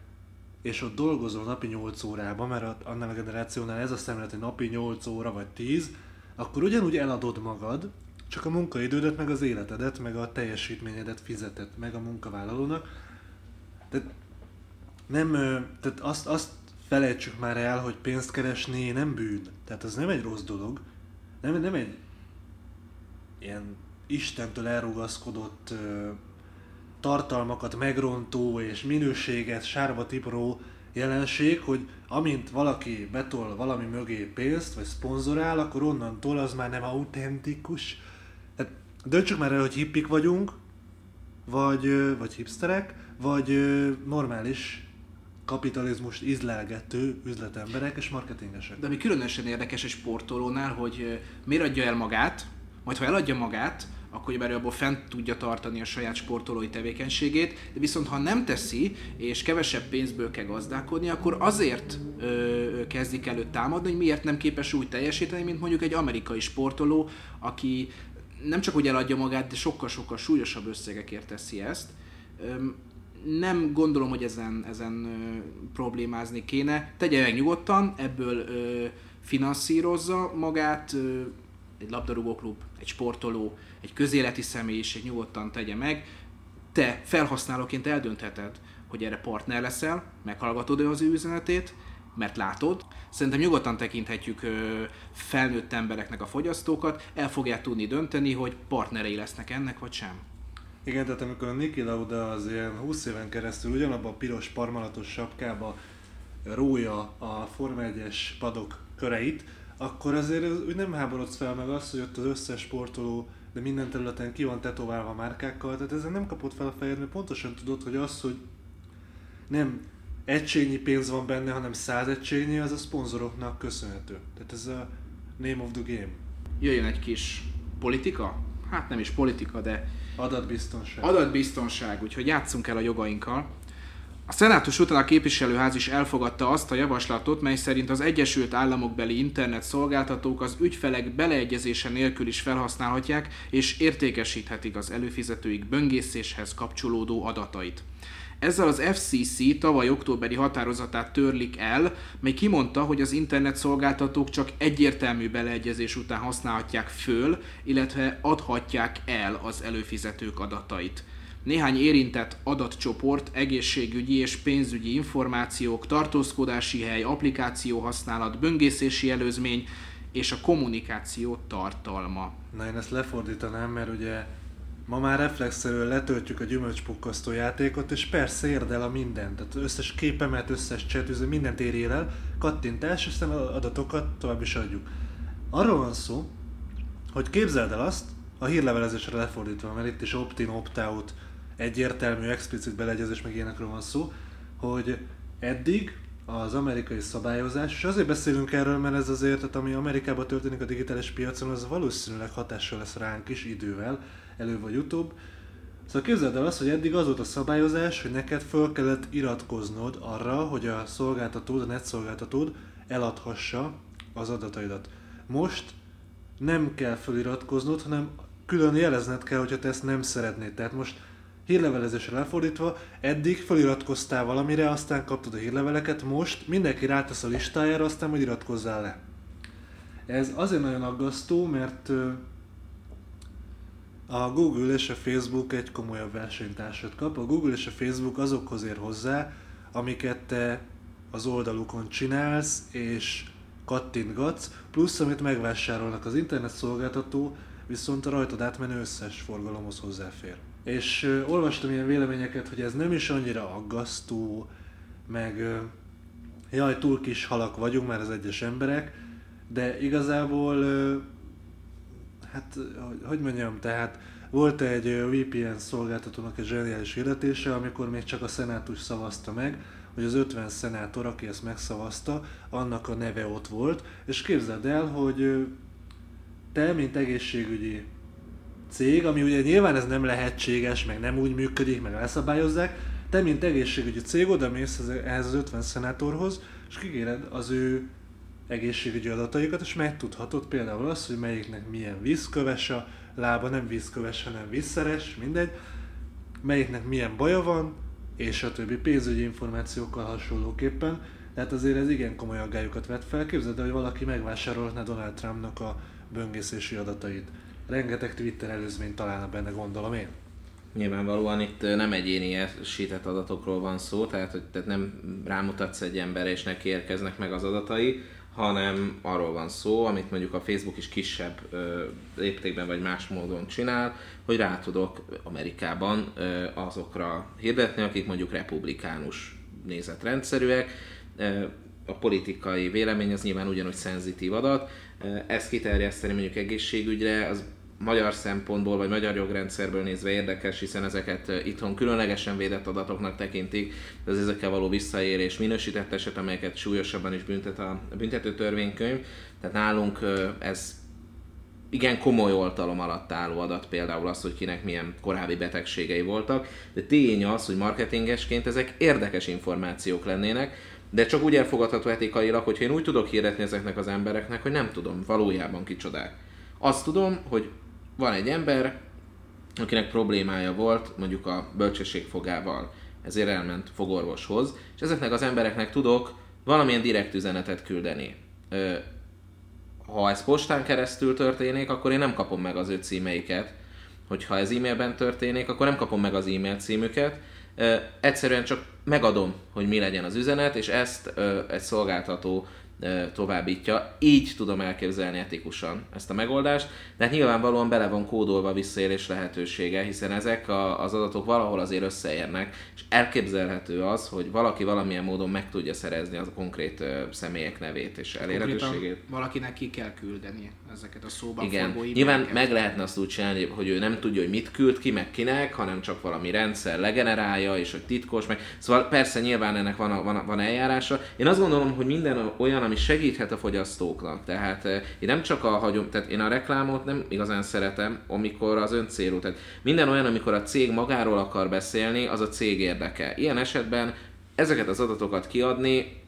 és ott dolgozol napi 8 órában, mert annál a generációnál ez a szemlélet, hogy napi 8 óra vagy 10, akkor ugyanúgy eladod magad, csak a munkaidődet, meg az életedet, meg a teljesítményedet fizetett meg a munkavállalónak. Tehát nem, tehát azt, azt felejtsük már el, hogy pénzt keresni nem bűn. Tehát ez nem egy rossz dolog. Nem, nem egy ilyen Istentől elrugaszkodott tartalmakat megrontó és minőséget sárba tipró jelenség, hogy amint valaki betol valami mögé pénzt, vagy szponzorál, akkor onnantól az már nem autentikus. Tehát döntsük már el, hogy hippik vagyunk, vagy, vagy hipsterek, vagy normális kapitalizmust ízlelgető üzletemberek és marketingesek. De ami különösen érdekes egy sportolónál, hogy miért adja el magát, majd ha eladja magát, akkor már abból fent tudja tartani a saját sportolói tevékenységét, de viszont ha nem teszi, és kevesebb pénzből kell gazdálkodni, akkor azért ö, kezdik elő támadni, hogy miért nem képes úgy teljesíteni, mint mondjuk egy amerikai sportoló, aki nem csak hogy eladja magát, de sokkal-sokkal súlyosabb összegekért teszi ezt. Ö, nem gondolom, hogy ezen, ezen ö, problémázni kéne. Tegye meg nyugodtan, ebből ö, finanszírozza magát, ö, egy labdarúgóklub, egy sportoló, egy közéleti személyiség nyugodtan tegye meg. Te felhasználóként eldöntheted, hogy erre partner leszel, meghallgatod az ő üzenetét, mert látod. Szerintem nyugodtan tekinthetjük ö, felnőtt embereknek a fogyasztókat, el fogják tudni dönteni, hogy partnerei lesznek ennek, vagy sem. Igen, tehát amikor a Niki Lauda az ilyen 20 éven keresztül ugyanabban a piros parmalatos sapkába rója a Forma 1-es padok köreit, akkor azért úgy nem háborodsz fel meg az, hogy ott az összes sportoló de minden területen ki van tetoválva márkákkal, tehát ezzel nem kapott fel a fejed, mert pontosan tudod, hogy az, hogy nem egységnyi pénz van benne, hanem száz egységnyi, az a szponzoroknak köszönhető. Tehát ez a name of the game. Jöjjön egy kis politika? Hát nem is politika, de Adatbiztonság. Adatbiztonság, úgyhogy játszunk el a jogainkkal. A szenátus után a képviselőház is elfogadta azt a javaslatot, mely szerint az Egyesült Államokbeli internet szolgáltatók az ügyfelek beleegyezése nélkül is felhasználhatják és értékesíthetik az előfizetőik böngészéshez kapcsolódó adatait. Ezzel az FCC tavaly októberi határozatát törlik el, mely kimondta, hogy az internet szolgáltatók csak egyértelmű beleegyezés után használhatják föl, illetve adhatják el az előfizetők adatait. Néhány érintett adatcsoport, egészségügyi és pénzügyi információk, tartózkodási hely, applikáció használat, böngészési előzmény és a kommunikáció tartalma. Na én ezt lefordítanám, mert ugye ma már reflexzerűen letöltjük a gyümölcspukkasztó játékot, és persze érdel a mindent. Tehát összes képemet, összes csetűző, mindent érjél el, kattintás, aztán adatokat tovább is adjuk. Arról van szó, hogy képzeld el azt, a hírlevelezésre lefordítva, mert itt is opt-in, opt-out, egyértelmű, explicit beleegyezés, meg ilyenekről van szó, hogy eddig az amerikai szabályozás, és azért beszélünk erről, mert ez azért, tehát ami Amerikában történik a digitális piacon, az valószínűleg hatással lesz ránk is idővel, elő vagy utóbb. Szóval képzeld el azt, hogy eddig az volt a szabályozás, hogy neked föl kellett iratkoznod arra, hogy a szolgáltatód, a net szolgáltatód eladhassa az adataidat. Most nem kell feliratkoznod, hanem külön jelezned kell, hogyha te ezt nem szeretnéd. Tehát most hírlevelezésre lefordítva, eddig feliratkoztál valamire, aztán kaptad a hírleveleket, most mindenki rátesz a listájára, aztán majd iratkozzál le. Ez azért nagyon aggasztó, mert a Google és a Facebook egy komolyabb versenytársat kap. A Google és a Facebook azokhoz ér hozzá, amiket te az oldalukon csinálsz, és kattintgatsz, plusz amit megvásárolnak az internet szolgáltató, viszont a rajtad átmenő összes forgalomhoz hozzáfér. És ö, olvastam ilyen véleményeket, hogy ez nem is annyira aggasztó, meg ö, jaj, túl kis halak vagyunk már az egyes emberek, de igazából, ö, hát, hogy, mondjam, tehát volt egy VPN szolgáltatónak egy zseniális hirdetése, amikor még csak a szenátus szavazta meg, hogy az 50 szenátor, aki ezt megszavazta, annak a neve ott volt, és képzeld el, hogy te, mint egészségügyi cég, ami ugye nyilván ez nem lehetséges, meg nem úgy működik, meg leszabályozzák, te, mint egészségügyi cég, oda mész ez- ehhez az 50 szenátorhoz, és kikéred az ő egészségügyi adataikat, és megtudhatod például azt, hogy melyiknek milyen vízköves a lába, nem vízköves, hanem vízszeres, mindegy, melyiknek milyen baja van, és a többi pénzügyi információkkal hasonlóképpen. Tehát azért ez igen komoly aggályokat vet fel. Képzeld el, hogy valaki megvásárolhatná Donald Trumpnak a böngészési adatait. Rengeteg Twitter előzményt találna benne, gondolom én. Nyilvánvalóan itt nem egyéniesített adatokról van szó, tehát hogy tehát nem rámutatsz egy emberre és neki érkeznek meg az adatai, hanem arról van szó, amit mondjuk a Facebook is kisebb ö, léptékben vagy más módon csinál, hogy rá tudok Amerikában ö, azokra hirdetni, akik mondjuk republikánus nézetrendszerűek. Ö, a politikai vélemény az nyilván ugyanúgy szenzitív adat. Ezt kiterjeszteni mondjuk egészségügyre, az magyar szempontból, vagy magyar jogrendszerből nézve érdekes, hiszen ezeket ö, itthon különlegesen védett adatoknak tekintik, de az ezekkel való visszaérés minősített eset, amelyeket súlyosabban is büntet a büntető törvénykönyv. Tehát nálunk ö, ez igen komoly oltalom alatt álló adat például az, hogy kinek milyen korábbi betegségei voltak, de tény az, hogy marketingesként ezek érdekes információk lennének, de csak úgy elfogadható etikailag, hogyha én úgy tudok hirdetni ezeknek az embereknek, hogy nem tudom valójában kicsodák. Azt tudom, hogy van egy ember, akinek problémája volt mondjuk a bölcsességfogával, ezért elment fogorvoshoz, és ezeknek az embereknek tudok valamilyen direkt üzenetet küldeni. Ha ez postán keresztül történik, akkor én nem kapom meg az ő címeiket. Hogyha ez e-mailben történik, akkor nem kapom meg az e-mail címüket. Egyszerűen csak megadom, hogy mi legyen az üzenet, és ezt egy szolgáltató továbbítja. Így tudom elképzelni etikusan ezt a megoldást, de hát nyilvánvalóan bele van kódolva a visszaélés lehetősége, hiszen ezek a, az adatok valahol azért összeérnek, és elképzelhető az, hogy valaki valamilyen módon meg tudja szerezni az a konkrét személyek nevét és elérhetőségét. Valakinek ki kell küldeni ezeket a szóban Igen, forgó nyilván meg lehetne azt úgy csinálni, hogy ő nem tudja, hogy mit küld ki, meg kinek, hanem csak valami rendszer legenerálja, és hogy titkos, meg... Szóval persze nyilván ennek van, a, van, a, van eljárása. Én azt gondolom, hogy minden olyan, ami segíthet a fogyasztóknak. Tehát eh, én nem csak a hagyom, tehát én a reklámot nem igazán szeretem, amikor az ön célú. Tehát minden olyan, amikor a cég magáról akar beszélni, az a cég érdeke. Ilyen esetben ezeket az adatokat kiadni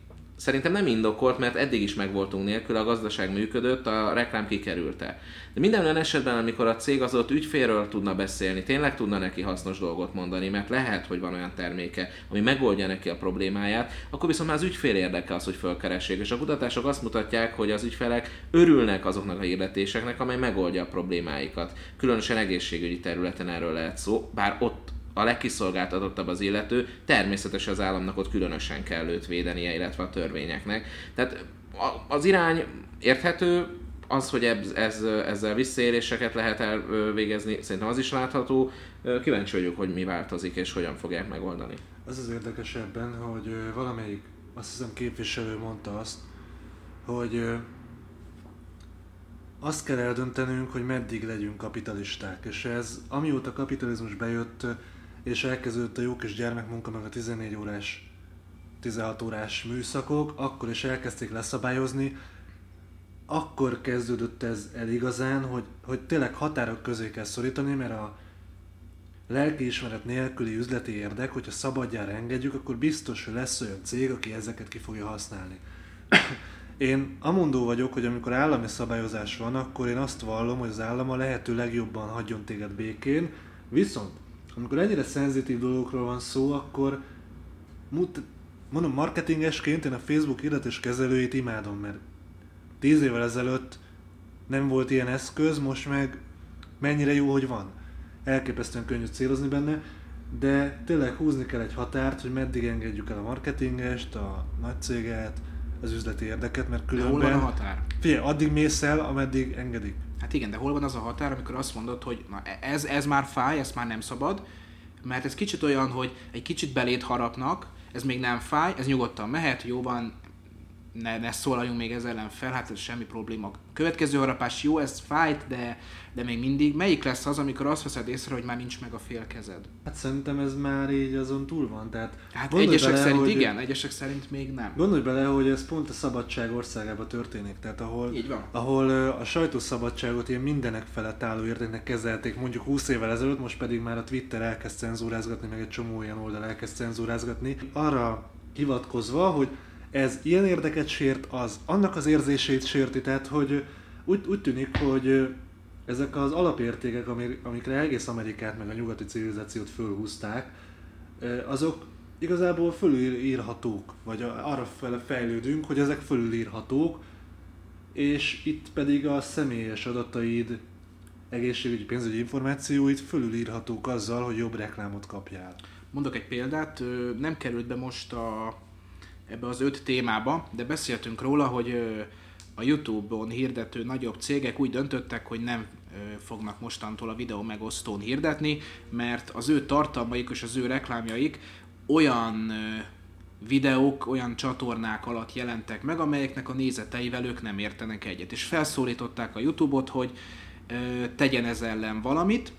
Szerintem nem indokolt, mert eddig is megvoltunk nélkül, a gazdaság működött, a reklám kikerülte. De minden olyan esetben, amikor a cég az ott ügyfélről tudna beszélni, tényleg tudna neki hasznos dolgot mondani, mert lehet, hogy van olyan terméke, ami megoldja neki a problémáját, akkor viszont már az ügyfél érdeke az, hogy fölkeressék. És a kutatások azt mutatják, hogy az ügyfelek örülnek azoknak a hirdetéseknek, amely megoldja a problémáikat. Különösen egészségügyi területen erről lehet szó, bár ott a legkiszolgáltatottabb az illető, természetesen az államnak ott különösen kell őt védenie, illetve a törvényeknek. Tehát az irány érthető, az, hogy ez, ez, ezzel visszaéléseket lehet elvégezni, szerintem az is látható. Kíváncsi vagyok, hogy mi változik és hogyan fogják megoldani. Az az érdekes ebben, hogy valamelyik, azt hiszem képviselő mondta azt, hogy azt kell eldöntenünk, hogy meddig legyünk kapitalisták, és ez amióta kapitalizmus bejött, és elkezdődött a jó kis gyermekmunka, meg a 14 órás, 16 órás műszakok, akkor is elkezdték leszabályozni, akkor kezdődött ez el igazán, hogy, hogy tényleg határok közé kell szorítani, mert a lelkiismeret nélküli üzleti érdek, hogyha szabadjára engedjük, akkor biztos, hogy lesz olyan cég, aki ezeket ki fogja használni. Én amondó vagyok, hogy amikor állami szabályozás van, akkor én azt vallom, hogy az állam a lehető legjobban hagyjon téged békén, viszont amikor ennyire szenzitív dolgokról van szó, akkor mut, mondom, marketingesként én a Facebook hirdetés kezelőit imádom, mert tíz évvel ezelőtt nem volt ilyen eszköz, most meg mennyire jó, hogy van. Elképesztően könnyű célozni benne, de tényleg húzni kell egy határt, hogy meddig engedjük el a marketingest, a nagy céget, az üzleti érdeket, mert De hol különben... van a határ? Figyelj, addig mész el, ameddig engedik. Hát igen, de hol van az a határ, amikor azt mondod, hogy na ez, ez már fáj, ez már nem szabad, mert ez kicsit olyan, hogy egy kicsit belét harapnak, ez még nem fáj, ez nyugodtan mehet, jó van, ne, ne szólaljunk még ezzel ellen fel, hát ez semmi probléma. Következő harapás jó, ez fájt, de, de még mindig. Melyik lesz az, amikor azt veszed észre, hogy már nincs meg a fél kezed? Hát szerintem ez már így azon túl van, tehát... Hát egyesek bele, szerint hogy- igen, egyesek szerint még nem. Gondolj bele, hogy ez pont a szabadság országában történik, tehát ahol, Így van. ahol a sajtószabadságot ilyen mindenek felett álló érdeknek kezelték mondjuk 20 évvel ezelőtt, most pedig már a Twitter elkezd cenzúrázgatni, meg egy csomó ilyen oldal elkezd cenzúrázgatni. Arra hivatkozva, hogy ez ilyen érdeket sért, az annak az érzését sérti, tehát hogy úgy, úgy tűnik, hogy ezek az alapértékek, amik- amikre egész Amerikát meg a nyugati civilizációt fölhúzták, azok igazából fölülírhatók, vagy arra fejlődünk, hogy ezek fölülírhatók, és itt pedig a személyes adataid, egészségügyi pénzügyi információid fölülírhatók azzal, hogy jobb reklámot kapjál. Mondok egy példát, nem került be most a, ebbe az öt témába, de beszéltünk róla, hogy a YouTube-on hirdető nagyobb cégek úgy döntöttek, hogy nem fognak mostantól a videó megosztón hirdetni, mert az ő tartalmaik és az ő reklámjaik olyan videók, olyan csatornák alatt jelentek meg, amelyeknek a nézeteivel ők nem értenek egyet. És felszólították a YouTube-ot, hogy tegyen ez ellen valamit,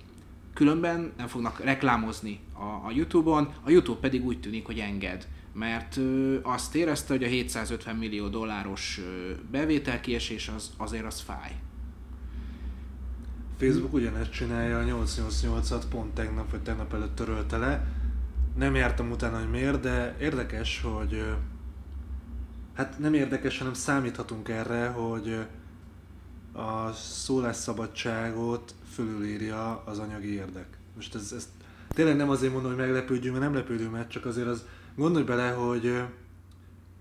különben nem fognak reklámozni a, a YouTube-on, a YouTube pedig úgy tűnik, hogy enged. Mert ö, azt érezte, hogy a 750 millió dolláros bevételkiesés az, azért az fáj. Facebook ugyanezt csinálja, a 888-at pont tegnap vagy tegnap előtt törölte le. Nem jártam utána, hogy miért, de érdekes, hogy hát nem érdekes, hanem számíthatunk erre, hogy a szólásszabadságot fölülírja az anyagi érdek. Most ez, ez tényleg nem azért mondom, hogy meglepődjünk, mert nem lepődünk meg, csak azért az gondolj bele, hogy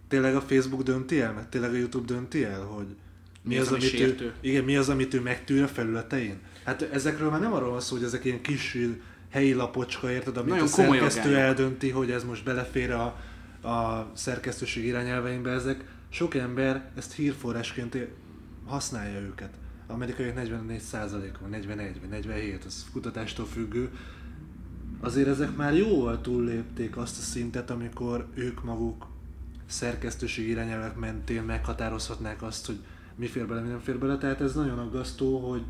tényleg a Facebook dönti el, meg tényleg a YouTube dönti el, hogy Mi az, ami amit ő, igen, mi az, amit ő megtűr a felületein? Hát ezekről már nem arról van szó, hogy ezek ilyen kis helyi lapocska, érted, amit Nagyon a szerkesztő aggályok. eldönti, hogy ez most belefér a, a szerkesztőség irányelveinkbe, ezek sok ember ezt hírforrásként használja őket. Amerikaiak 44% van, 41 vagy 47, ez kutatástól függő. Azért ezek már jóval túllépték azt a szintet, amikor ők maguk szerkesztőség irányelvek mentén meghatározhatnák azt, hogy mi fér bele, mi nem fér bele. Tehát ez nagyon aggasztó, hogy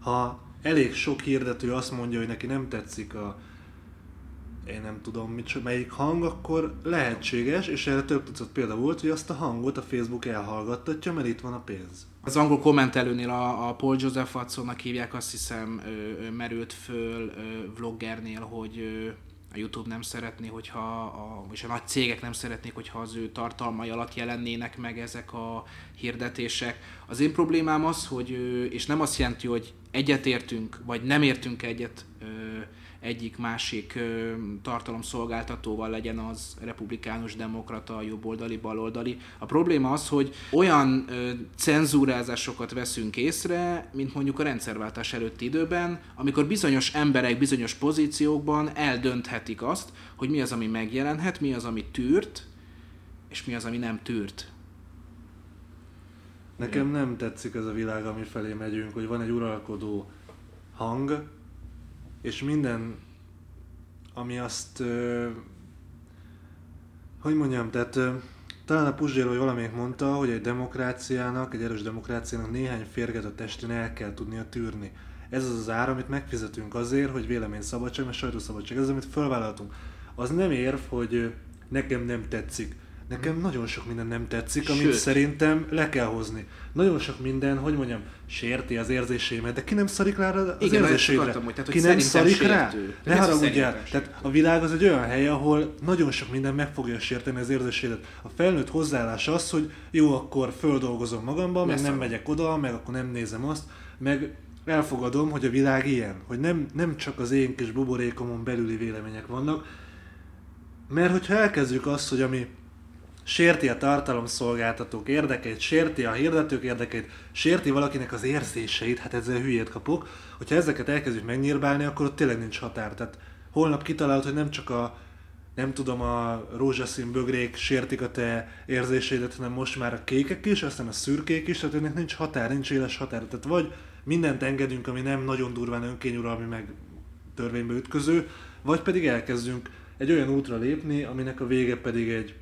ha elég sok hirdető azt mondja, hogy neki nem tetszik a én nem tudom mit, melyik hang, akkor lehetséges, és erre több tucat példa volt, hogy azt a hangot a Facebook elhallgattatja, mert itt van a pénz. Az angol kommentelőnél a, a Paul Joseph Watsonnak hívják, azt hiszem, ö, merült föl ö, vloggernél, hogy ö, a YouTube nem szeretné, hogyha, a, és a nagy cégek nem szeretnék, hogyha az ő tartalmai alatt jelennének meg ezek a hirdetések. Az én problémám az, hogy, és nem azt jelenti, hogy egyetértünk, vagy nem értünk egyet ö, egyik másik ö, tartalomszolgáltatóval legyen az republikánus, demokrata, jobboldali, baloldali. A probléma az, hogy olyan cenzúrázásokat veszünk észre, mint mondjuk a rendszerváltás előtti időben, amikor bizonyos emberek bizonyos pozíciókban eldönthetik azt, hogy mi az, ami megjelenhet, mi az, ami tűrt, és mi az, ami nem tűrt. Nekem nem tetszik ez a világ, ami felé megyünk, hogy van egy uralkodó hang, és minden, ami azt, hogy mondjam, tehát Talán a Puzsér, hogy valamelyik mondta, hogy egy demokráciának, egy erős demokráciának néhány férget a testén el kell tudnia tűrni. Ez az az ár, amit megfizetünk azért, hogy véleményszabadság, meg sajtószabadság, ez az, amit felvállaltunk. Az nem érv, hogy nekem nem tetszik. Nekem nagyon sok minden nem tetszik, amit Sőt. szerintem le kell hozni. Nagyon sok minden, hogy mondjam, sérti az érzéseimet, de ki nem szarik rá az Igen, érzéseidre? akartam, hogy- tehát, ki hogy nem szerintem szarik rá? sértő. Ne Ez a haragudjál. Tehát a világ az egy olyan hely, ahol nagyon sok minden meg fogja sérteni az érzéseidet. A felnőtt hozzáállás az, hogy jó, akkor földolgozom magamba, meg nem megyek oda, meg akkor nem nézem azt, meg elfogadom, hogy a világ ilyen, hogy nem, nem csak az én kis buborékomon belüli vélemények vannak, mert hogyha elkezdjük azt, hogy ami sérti a tartalomszolgáltatók érdekeit, sérti a hirdetők érdekeit, sérti valakinek az érzéseit, hát ezzel hülyét kapok, hogyha ezeket elkezdjük megnyírbálni, akkor ott tényleg nincs határ. Tehát holnap kitalálod, hogy nem csak a nem tudom, a rózsaszín bögrék sértik a te érzéseidet, hanem most már a kékek is, aztán a szürkék is, tehát ennek nincs határ, nincs éles határ. Tehát vagy mindent engedünk, ami nem nagyon durván önkényuralmi, meg törvénybe ütköző, vagy pedig elkezdünk egy olyan útra lépni, aminek a vége pedig egy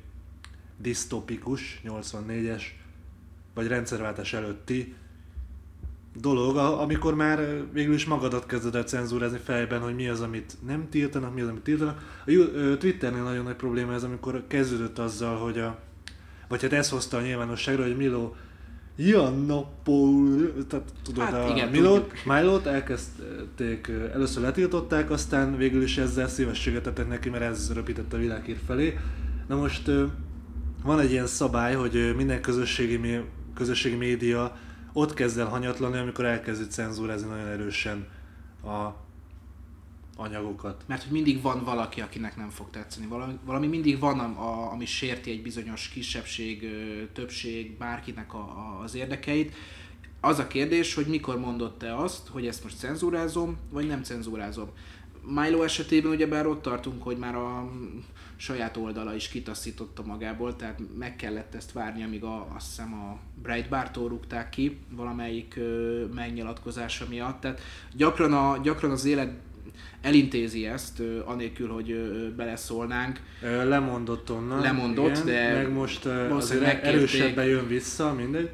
disztopikus, 84-es, vagy rendszerváltás előtti dolog, amikor már végül is magadat kezded el cenzúrázni fejben, hogy mi az, amit nem tiltanak, mi az, amit tiltanak. A Twitternél nagyon nagy probléma ez, amikor kezdődött azzal, hogy a, vagy hát ez hozta a nyilvánosságra, hogy Milo Janopol, tehát tudod, Hát a igen, Milót, Milót elkezdték, először letiltották, aztán végül is ezzel szívességet tettek neki, mert ez röpített a világhír felé. Na most van egy ilyen szabály, hogy minden közösségi, közösségi média ott kezd el hanyatlani, amikor elkezdi cenzúrázni nagyon erősen a anyagokat. Mert hogy mindig van valaki, akinek nem fog tetszeni. Valami, valami mindig van, a, ami sérti egy bizonyos kisebbség, többség, bárkinek a, a, az érdekeit. Az a kérdés, hogy mikor mondott te azt, hogy ezt most cenzúrázom, vagy nem cenzúrázom. Milo esetében ugyebár ott tartunk, hogy már a saját oldala is kitaszította magából, tehát meg kellett ezt várni, amíg a, azt hiszem a Breitbart-tól rúgták ki valamelyik ö, megnyilatkozása miatt. Tehát gyakran, a, gyakran az élet elintézi ezt, ö, anélkül, hogy ö, beleszólnánk. Lemondott onnan. Lemondott, de Meg most azért erősebben jön vissza, mindegy.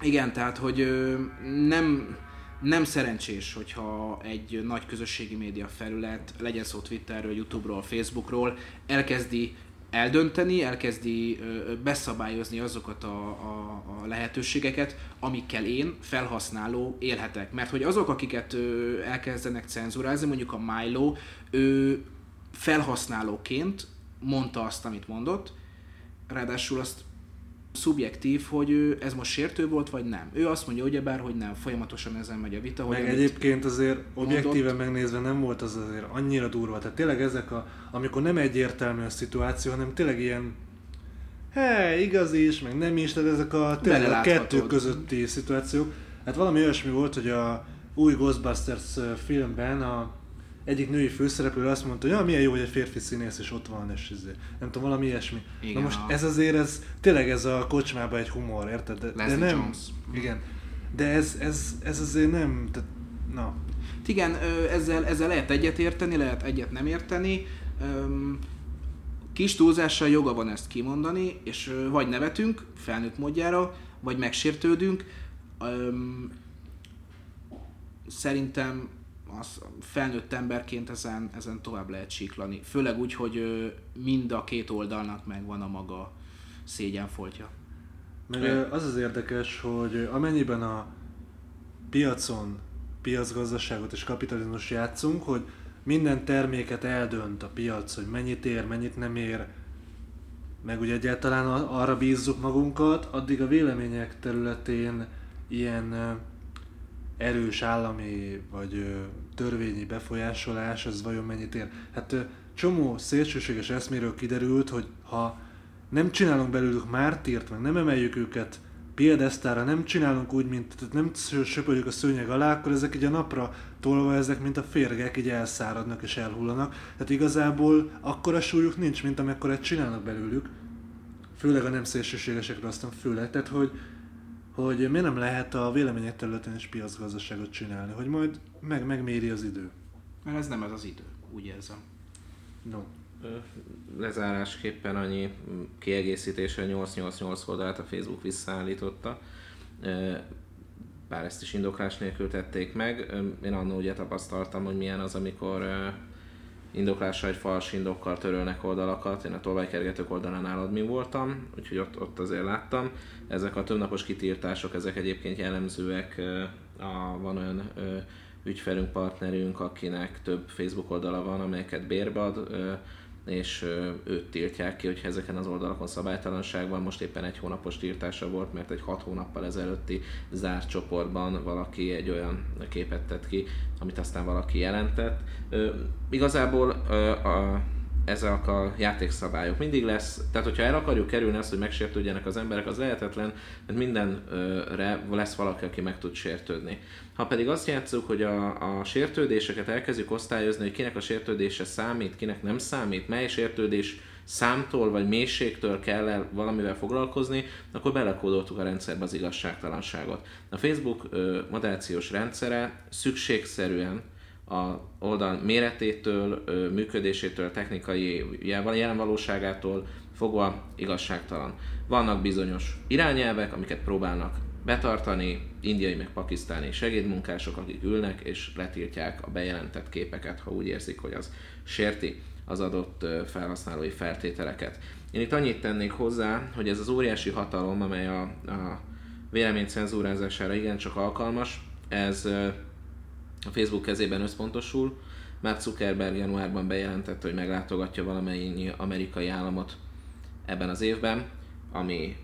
Igen, tehát, hogy ö, nem, nem szerencsés, hogyha egy nagy közösségi média felület, legyen szó Twitterről, Youtube-ról, Facebookról, elkezdi eldönteni, elkezdi beszabályozni azokat a, a, a lehetőségeket, amikkel én, felhasználó élhetek. Mert hogy azok, akiket elkezdenek cenzurázni, mondjuk a Milo, ő felhasználóként mondta azt, amit mondott, ráadásul azt szubjektív, hogy ő, ez most sértő volt, vagy nem. Ő azt mondja ugyebár, hogy nem, folyamatosan ezen megy a vita, hogy Meg egyébként azért objektíven mondott. megnézve nem volt az azért annyira durva. Tehát tényleg ezek a, amikor nem egyértelmű a szituáció, hanem tényleg ilyen Hé, igaz is, meg nem is, tehát ezek a, tényleg a kettő közötti szituációk. Hát valami olyasmi volt, hogy a új Ghostbusters filmben a egyik női főszereplő azt mondta, hogy ja, milyen jó, hogy egy férfi színész és ott van, és izé. nem tudom, valami ilyesmi. Igen, Na most ez azért, ez tényleg ez a kocsmában egy humor, érted? De, de Leslie nem, Jones. igen. De ez, ez, ez azért nem, tehát, na, Igen, ezzel, ezzel lehet egyet érteni, lehet egyet nem érteni. Kis túlzással joga van ezt kimondani, és vagy nevetünk felnőtt módjára, vagy megsértődünk. Szerintem az felnőtt emberként ezen, ezen tovább lehet síklani. Főleg úgy, hogy mind a két oldalnak megvan a maga szégyenfoltja. Meg az az érdekes, hogy amennyiben a piacon piacgazdaságot és kapitalizmus játszunk, hogy minden terméket eldönt a piac, hogy mennyit ér, mennyit nem ér, meg ugye egyáltalán arra bízzuk magunkat, addig a vélemények területén ilyen erős állami vagy törvényi befolyásolás, ez vajon mennyit ér? Hát csomó szélsőséges eszméről kiderült, hogy ha nem csinálunk belőlük mártírt, meg nem emeljük őket piedesztára, nem csinálunk úgy, mint tehát nem sö- söpörjük a szőnyeg alá, akkor ezek így a napra tolva ezek, mint a férgek, így elszáradnak és elhullanak. Tehát igazából akkora súlyuk nincs, mint amekkorát csinálnak belőlük. Főleg a nem szélsőségesekre aztán főleg. Tehát, hogy, hogy miért nem lehet a vélemények területén is piacgazdaságot csinálni, hogy majd meg, megméri az idő. Mert ez nem ez az idő, úgy érzem. No. lezárásképpen annyi kiegészítésre 888 oldalt a Facebook visszaállította, bár ezt is indoklás nélkül tették meg. Én annól ugye tapasztaltam, hogy milyen az, amikor indoklásra egy fals indokkal törölnek oldalakat. Én a tolvajkergetők oldalán mi voltam, úgyhogy ott, ott azért láttam. Ezek a többnapos kitiltások, ezek egyébként jellemzőek. A, van olyan ügyfelünk, partnerünk, akinek több Facebook oldala van, amelyeket bérbe ad, és őt tiltják ki, hogyha ezeken az oldalakon szabálytalanság van. Most éppen egy hónapos tiltása volt, mert egy hat hónappal ezelőtti zárt csoportban valaki egy olyan képet tett ki, amit aztán valaki jelentett. Igazából a ezek a játékszabályok. Mindig lesz, tehát hogyha el akarjuk kerülni azt, hogy megsértődjenek az emberek, az lehetetlen, mert mindenre lesz valaki, aki meg tud sértődni. Ha pedig azt játszuk, hogy a, a sértődéseket elkezdjük osztályozni, hogy kinek a sértődése számít, kinek nem számít, mely sértődés számtól vagy mélységtől kell el valamivel foglalkozni, akkor belekódoltuk a rendszerbe az igazságtalanságot. A Facebook ö, moderációs rendszere szükségszerűen a oldal méretétől, működésétől, technikai jelen valóságától fogva igazságtalan. Vannak bizonyos irányelvek, amiket próbálnak betartani, indiai meg pakisztáni segédmunkások, akik ülnek és letiltják a bejelentett képeket, ha úgy érzik, hogy az sérti az adott felhasználói feltételeket. Én itt annyit tennék hozzá, hogy ez az óriási hatalom, amely a, a vélemény cenzúrázására igencsak alkalmas, ez a Facebook kezében összpontosul. Már Zuckerberg januárban bejelentette, hogy meglátogatja valamennyi amerikai államot ebben az évben, ami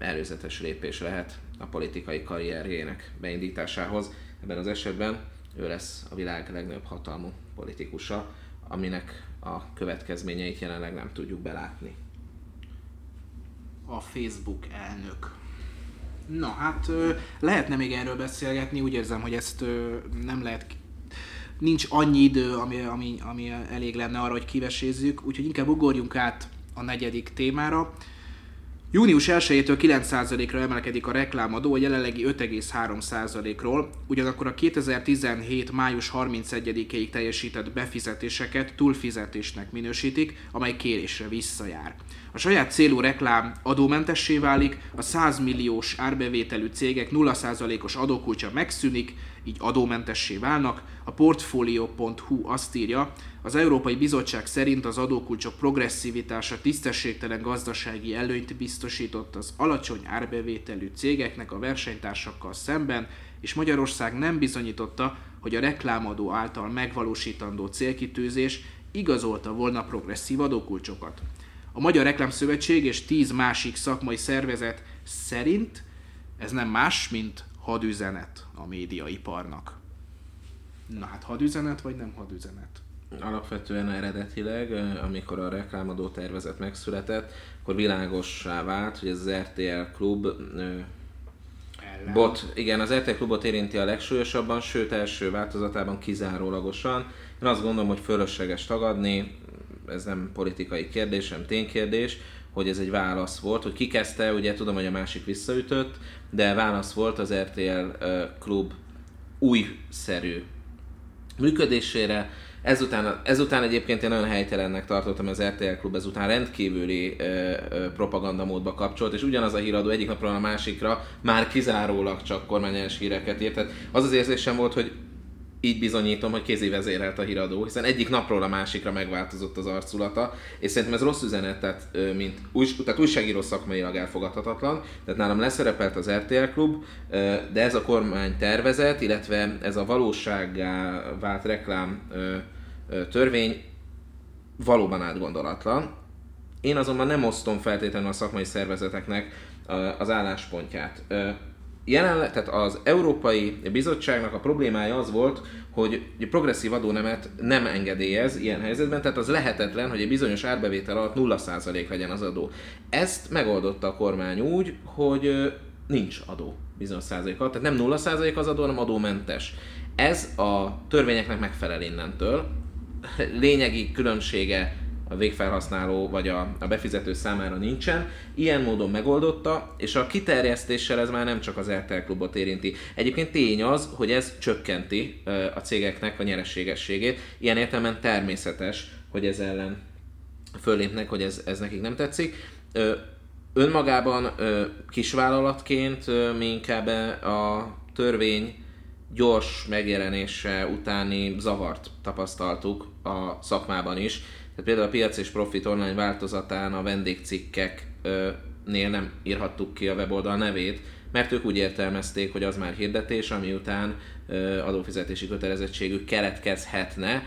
előzetes lépés lehet a politikai karrierjének beindításához. Ebben az esetben ő lesz a világ legnagyobb hatalmú politikusa, aminek a következményeit jelenleg nem tudjuk belátni. A Facebook elnök. Na hát lehetne még erről beszélgetni, úgy érzem, hogy ezt nem lehet nincs annyi idő, ami, ami, ami elég lenne arra, hogy kivesézzük, úgyhogy inkább ugorjunk át a negyedik témára. Június 1-től 9%-ra emelkedik a reklámadó, a jelenlegi 5,3%-ról, ugyanakkor a 2017. május 31-ig teljesített befizetéseket túlfizetésnek minősítik, amely kérésre visszajár. A saját célú reklám adómentessé válik, a 100 milliós árbevételű cégek 0%-os adókulcsa megszűnik, így adómentessé válnak. A Portfolio.hu azt írja, az Európai Bizottság szerint az adókulcsok progresszivitása tisztességtelen gazdasági előnyt biztosított az alacsony árbevételű cégeknek a versenytársakkal szemben, és Magyarország nem bizonyította, hogy a reklámadó által megvalósítandó célkitűzés igazolta volna progresszív adókulcsokat. A Magyar Reklámszövetség és tíz másik szakmai szervezet szerint ez nem más, mint hadüzenet a médiaiparnak. Na hát hadüzenet vagy nem hadüzenet? Alapvetően eredetileg, amikor a reklámadó tervezet megszületett, akkor világossá vált, hogy ez az RTL klub ellen. Bot, igen, az RTL klubot érinti a legsúlyosabban, sőt első változatában kizárólagosan. Én azt gondolom, hogy fölösleges tagadni, ez nem politikai kérdés, nem ténykérdés, hogy ez egy válasz volt, hogy ki kezdte, ugye tudom, hogy a másik visszaütött, de válasz volt az RTL klub újszerű működésére. Ezután, ezután egyébként én nagyon helytelennek tartottam az RTL klub, ezután rendkívüli ö, ö, propagandamódba kapcsolt, és ugyanaz a híradó egyik napról a másikra már kizárólag csak kormányos híreket írt. Tehát az az érzésem volt, hogy így bizonyítom, hogy kézi vezérelt a híradó, hiszen egyik napról a másikra megváltozott az arculata, és szerintem ez rossz üzenet, tehát, mint új, tehát újságíró szakmailag elfogadhatatlan, tehát nálam leszerepelt az RTL klub, de ez a kormány tervezet, illetve ez a valósággá vált reklám törvény valóban átgondolatlan. Én azonban nem osztom feltétlenül a szakmai szervezeteknek az álláspontját jelenleg, tehát az Európai Bizottságnak a problémája az volt, hogy egy progresszív adónemet nem engedélyez ilyen helyzetben, tehát az lehetetlen, hogy egy bizonyos árbevétel alatt 0% legyen az adó. Ezt megoldotta a kormány úgy, hogy nincs adó bizonyos százalékkal, tehát nem 0% az adó, hanem adómentes. Ez a törvényeknek megfelel innentől. Lényegi különbsége a végfelhasználó vagy a, a befizető számára nincsen. Ilyen módon megoldotta, és a kiterjesztéssel ez már nem csak az RTL klubot érinti. Egyébként tény az, hogy ez csökkenti a cégeknek a nyereségességét. Ilyen értelemben természetes, hogy ez ellen föllépnek, hogy ez, ez nekik nem tetszik. Önmagában kisvállalatként mi inkább a törvény gyors megjelenése utáni zavart tapasztaltuk a szakmában is. Tehát például a Piac és Profit online változatán a vendégcikkeknél nem írhattuk ki a weboldal nevét, mert ők úgy értelmezték, hogy az már hirdetés, ami után adófizetési kötelezettségük keletkezhetne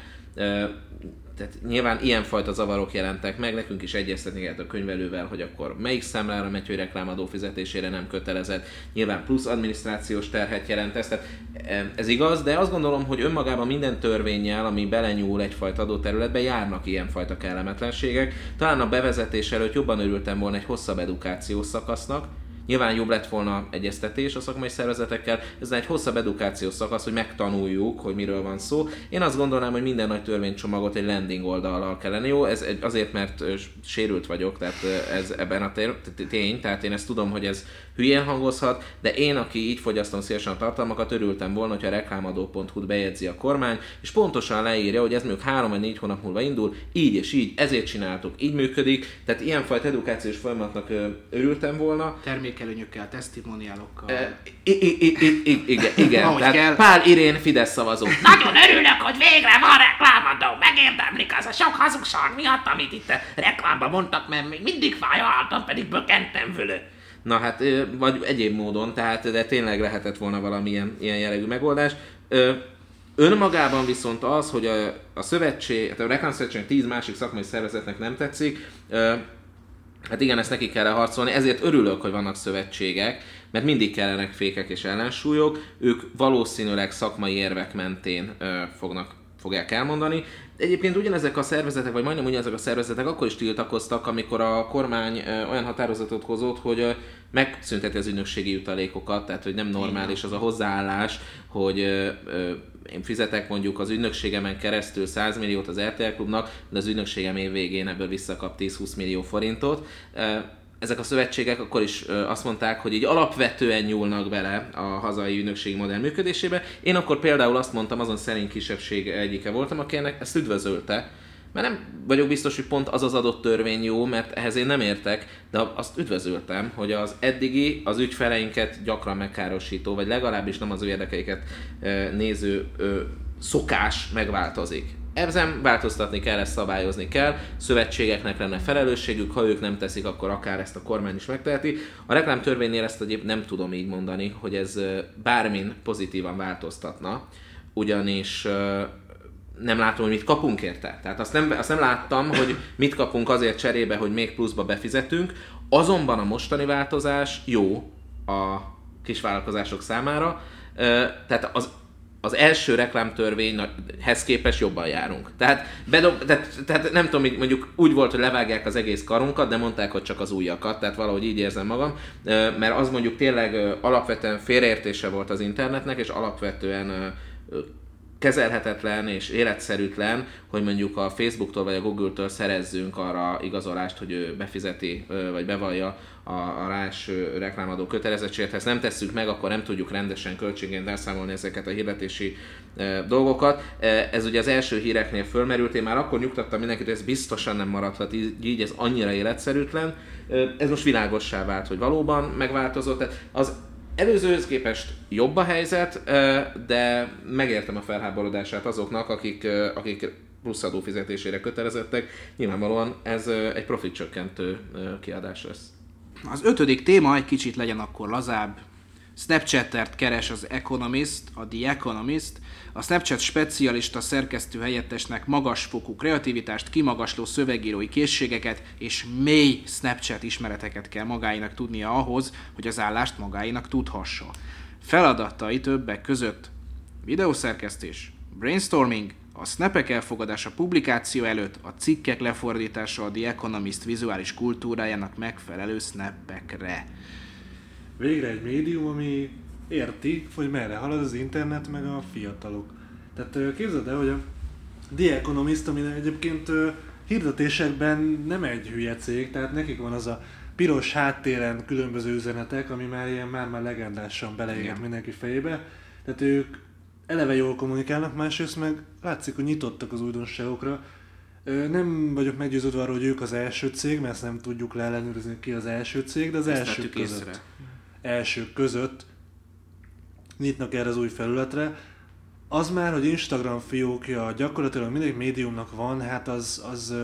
tehát nyilván ilyenfajta zavarok jelentek meg, nekünk is egyeztetni kellett a könyvelővel, hogy akkor melyik számlára megy, hogy reklámadó fizetésére nem kötelezett. Nyilván plusz adminisztrációs terhet jelent ez, tehát e, ez igaz, de azt gondolom, hogy önmagában minden törvényel, ami belenyúl egyfajta adóterületbe, járnak ilyenfajta kellemetlenségek. Talán a bevezetés előtt jobban örültem volna egy hosszabb edukációs szakasznak, Nyilván jobb lett volna egyeztetés a szakmai szervezetekkel, ez egy hosszabb edukációs szakasz, hogy megtanuljuk, hogy miről van szó. Én azt gondolnám, hogy minden nagy törvénycsomagot egy landing oldallal kellene. Jó, ez azért, mert sérült vagyok, tehát ez ebben a tény, tehát én ezt tudom, hogy ez hülyén hangozhat, de én, aki így fogyasztom szélesen a tartalmakat, örültem volna, hogyha a reklámadó.hu-t bejegyzi a kormány, és pontosan leírja, hogy ez mondjuk három vagy négy hónap múlva indul, így és így, ezért csináltuk, így működik, tehát ilyenfajta edukációs folyamatnak örültem volna. Termékelőnyökkel, testimoniálokkal. E, igen, igen. tehát Pál Irén Fidesz szavazó. Nagyon örülök, hogy végre van reklámadó, megérdemlik az a sok hazugság miatt, amit itt a reklámban mondtak, mert még mindig fáj a pedig bökentem fölött. Na hát, vagy egyéb módon, tehát de tényleg lehetett volna valamilyen ilyen jellegű megoldás. Önmagában viszont az, hogy a, a szövetség, hát a reklámszövetség tíz másik szakmai szervezetnek nem tetszik, hát igen, ezt neki kell harcolni, ezért örülök, hogy vannak szövetségek, mert mindig kellenek fékek és ellensúlyok, ők valószínűleg szakmai érvek mentén fognak fogják elmondani. Egyébként ugyanezek a szervezetek, vagy majdnem ugyanezek a szervezetek akkor is tiltakoztak, amikor a kormány olyan határozatot hozott, hogy megszünteti az ügynökségi jutalékokat, tehát hogy nem normális az a hozzáállás, hogy én fizetek mondjuk az ügynökségemen keresztül 100 milliót az RTL klubnak, de az ügynökségem év végén ebből visszakap 10-20 millió forintot ezek a szövetségek akkor is azt mondták, hogy így alapvetően nyúlnak bele a hazai ügynökségi modell működésébe. Én akkor például azt mondtam, azon szerint kisebbség egyike voltam, aki ennek ezt üdvözölte. Mert nem vagyok biztos, hogy pont az az adott törvény jó, mert ehhez én nem értek, de azt üdvözöltem, hogy az eddigi, az ügyfeleinket gyakran megkárosító, vagy legalábbis nem az ő érdekeiket néző szokás megváltozik. Ezen változtatni kell, ezt szabályozni kell, szövetségeknek lenne felelősségük, ha ők nem teszik, akkor akár ezt a kormány is megteheti. A reklámtörvénynél ezt egyéb nem tudom így mondani, hogy ez bármin pozitívan változtatna, ugyanis nem látom, hogy mit kapunk érte. Tehát azt nem, azt nem láttam, hogy mit kapunk azért cserébe, hogy még pluszba befizetünk. Azonban a mostani változás jó a kisvállalkozások számára. Tehát az az első reklámtörvényhez képest jobban járunk. Tehát, bedob, tehát, tehát nem tudom, mondjuk úgy volt, hogy levágják az egész karunkat, de mondták, hogy csak az újakat, tehát valahogy így érzem magam, mert az mondjuk tényleg alapvetően félreértése volt az internetnek, és alapvetően kezelhetetlen és életszerűtlen, hogy mondjuk a Facebooktól vagy a Google-től szerezzünk arra igazolást, hogy ő befizeti vagy bevallja a, a rás reklámadó kötelezettséget. Ha nem tesszük meg, akkor nem tudjuk rendesen költségén elszámolni ezeket a hirdetési e, dolgokat. E, ez ugye az első híreknél fölmerült, én már akkor nyugtattam mindenkit, hogy ez biztosan nem maradhat így, így ez annyira életszerűtlen. E, ez most világossá vált, hogy valóban megváltozott. Tehát az Előzőhöz képest jobb a helyzet, de megértem a felháborodását azoknak, akik, akik plusz adófizetésére kötelezettek. Nyilvánvalóan ez egy profit csökkentő kiadás lesz. Az ötödik téma egy kicsit legyen akkor lazább. Snapchattert keres az Economist, a The Economist. A Snapchat specialista szerkesztő helyettesnek magasfokú kreativitást, kimagasló szövegírói készségeket és mély Snapchat ismereteket kell magáinak tudnia ahhoz, hogy az állást magáinak tudhassa. Feladatai többek között videószerkesztés, brainstorming, a snapek elfogadása publikáció előtt, a cikkek lefordítása a The Economist vizuális kultúrájának megfelelő snappekre. Végre egy médium, ami érti, hogy merre halad az internet, meg a fiatalok. Tehát képzeld el, hogy a The Economist, ami egyébként hirdetésekben nem egy hülye cég, tehát nekik van az a piros háttéren különböző üzenetek, ami már ilyen már-már legendásan beleégett mindenki fejébe. Tehát ők eleve jól kommunikálnak, másrészt meg látszik, hogy nyitottak az újdonságokra. Nem vagyok meggyőződve arról, hogy ők az első cég, mert ezt nem tudjuk leellenőrizni, ki az első cég, de az Ezt első között, észre. elsők között nyitnak erre az új felületre. Az már, hogy Instagram fiókja gyakorlatilag mindegy médiumnak van, hát az, az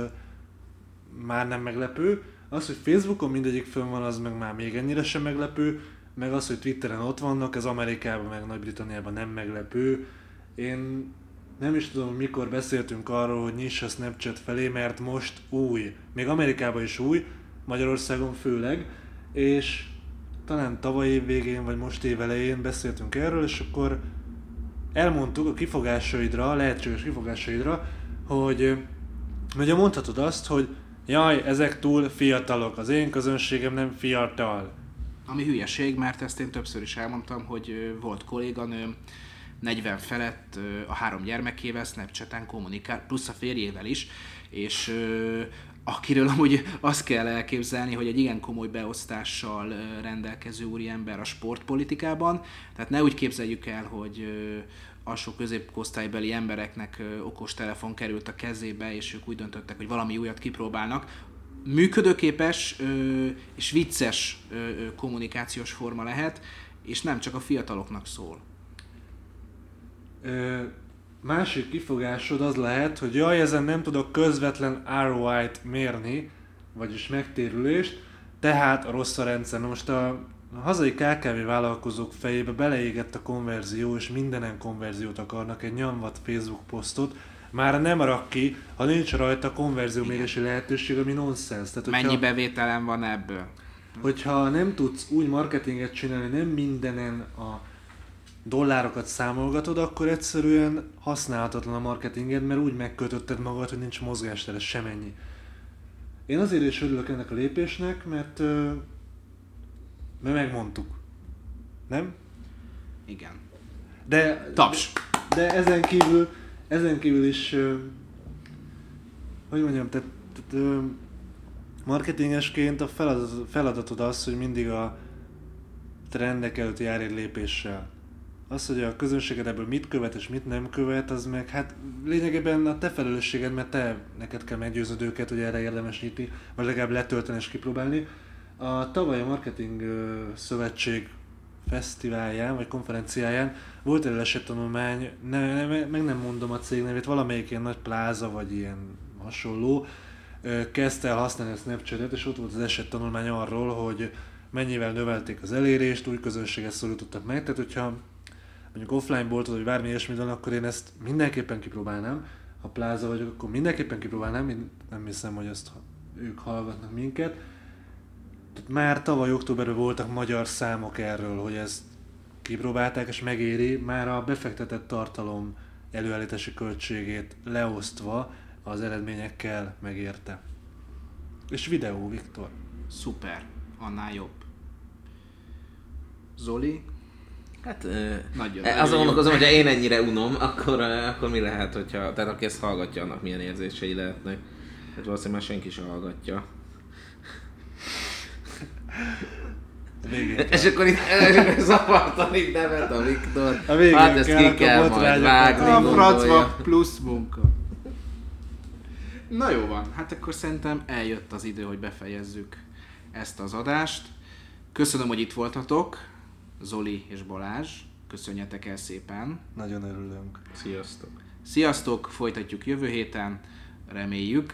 már nem meglepő. Az, hogy Facebookon mindegyik fönn van, az meg már még ennyire sem meglepő. Meg az, hogy Twitteren ott vannak, ez Amerikában meg Nagy-Britanniában nem meglepő. Én nem is tudom, mikor beszéltünk arról, hogy nyiss a Snapchat felé, mert most új. Még Amerikában is új, Magyarországon főleg, és talán tavaly év végén, vagy most év elején beszéltünk erről, és akkor elmondtuk a kifogásaidra, a lehetséges kifogásaidra, hogy ugye mondhatod azt, hogy jaj, ezek túl fiatalok, az én közönségem nem fiatal. Ami hülyeség, mert ezt én többször is elmondtam, hogy volt kolléganőm, 40 felett a három gyermekével Snapchaten kommunikál, plusz a férjével is, és akiről amúgy azt kell elképzelni, hogy egy igen komoly beosztással rendelkező úriember a sportpolitikában, tehát ne úgy képzeljük el, hogy alsó középosztálybeli embereknek okos telefon került a kezébe, és ők úgy döntöttek, hogy valami újat kipróbálnak. Működőképes ö, és vicces ö, ö, kommunikációs forma lehet, és nem csak a fiataloknak szól. Ö, másik kifogásod az lehet, hogy jaj, ezen nem tudok közvetlen ROI-t mérni, vagyis megtérülést, tehát a rossz a rendszer. Most a, a hazai KKV vállalkozók fejébe beleégett a konverzió, és mindenen konverziót akarnak, egy nyomvat Facebook posztot, már nem rak ki, ha nincs rajta konverziómérési lehetőség, ami nonsens. Tehát, hogyha- Mennyi bevételem van ebből? hogyha nem tudsz úgy marketinget csinálni, nem mindenen a dollárokat számolgatod, akkor egyszerűen használhatatlan a marketinged, mert úgy megkötötted magad, hogy nincs mozgástere semennyi. Én azért is örülök ennek a lépésnek, mert, mert megmondtuk. Nem? Igen. De, Taps! de ezen kívül, ezen kívül is, hogy mondjam, tehát, tehát marketingesként a feladat, feladatod az, hogy mindig a trendek előtt jár egy lépéssel. Az, hogy a közönséged ebből mit követ és mit nem követ, az meg hát lényegében a te felelősséged, mert te neked kell meggyőznöd őket, hogy erre érdemes nyitni, vagy legalább letölteni és kipróbálni. A tavaly a Marketing Szövetség fesztiválján, vagy konferenciáján volt egy esettanulmány, ne, ne, meg nem mondom a cég nevét, valamelyik ilyen nagy pláza, vagy ilyen hasonló, kezdte el használni a Snapchat-et, és ott volt az esettanulmány arról, hogy mennyivel növelték az elérést, új közönséget szólítottak meg, tehát hogyha mondjuk offline boltod, vagy bármi ilyesmi van, akkor én ezt mindenképpen kipróbálnám. Ha pláza vagyok, akkor mindenképpen kipróbálnám, én nem hiszem, hogy ezt ők hallgatnak minket. Már tavaly októberben voltak magyar számok erről, hogy ezt kipróbálták és megéri, már a befektetett tartalom előállítási költségét leosztva az eredményekkel megérte. És videó, Viktor. Szuper. Annál jobb. Zoli? Hát, ö, Nagyon- e, nagyon azon jó. gondolkozom, hogy ha én ennyire unom, akkor, akkor mi lehet, hogyha, tehát aki ezt hallgatja, annak milyen érzései lehetnek. Hát valószínűleg már senki sem hallgatja. Végén. És akkor itt és akkor zavartan itt nevet a Viktor. A végén hát ezt kell, ki kell akkor majd vágni, A francba plusz munka. Na jó van, hát akkor szerintem eljött az idő, hogy befejezzük ezt az adást. Köszönöm, hogy itt voltatok, Zoli és Balázs. Köszönjetek el szépen. Nagyon örülünk. Sziasztok. Sziasztok, folytatjuk jövő héten, reméljük.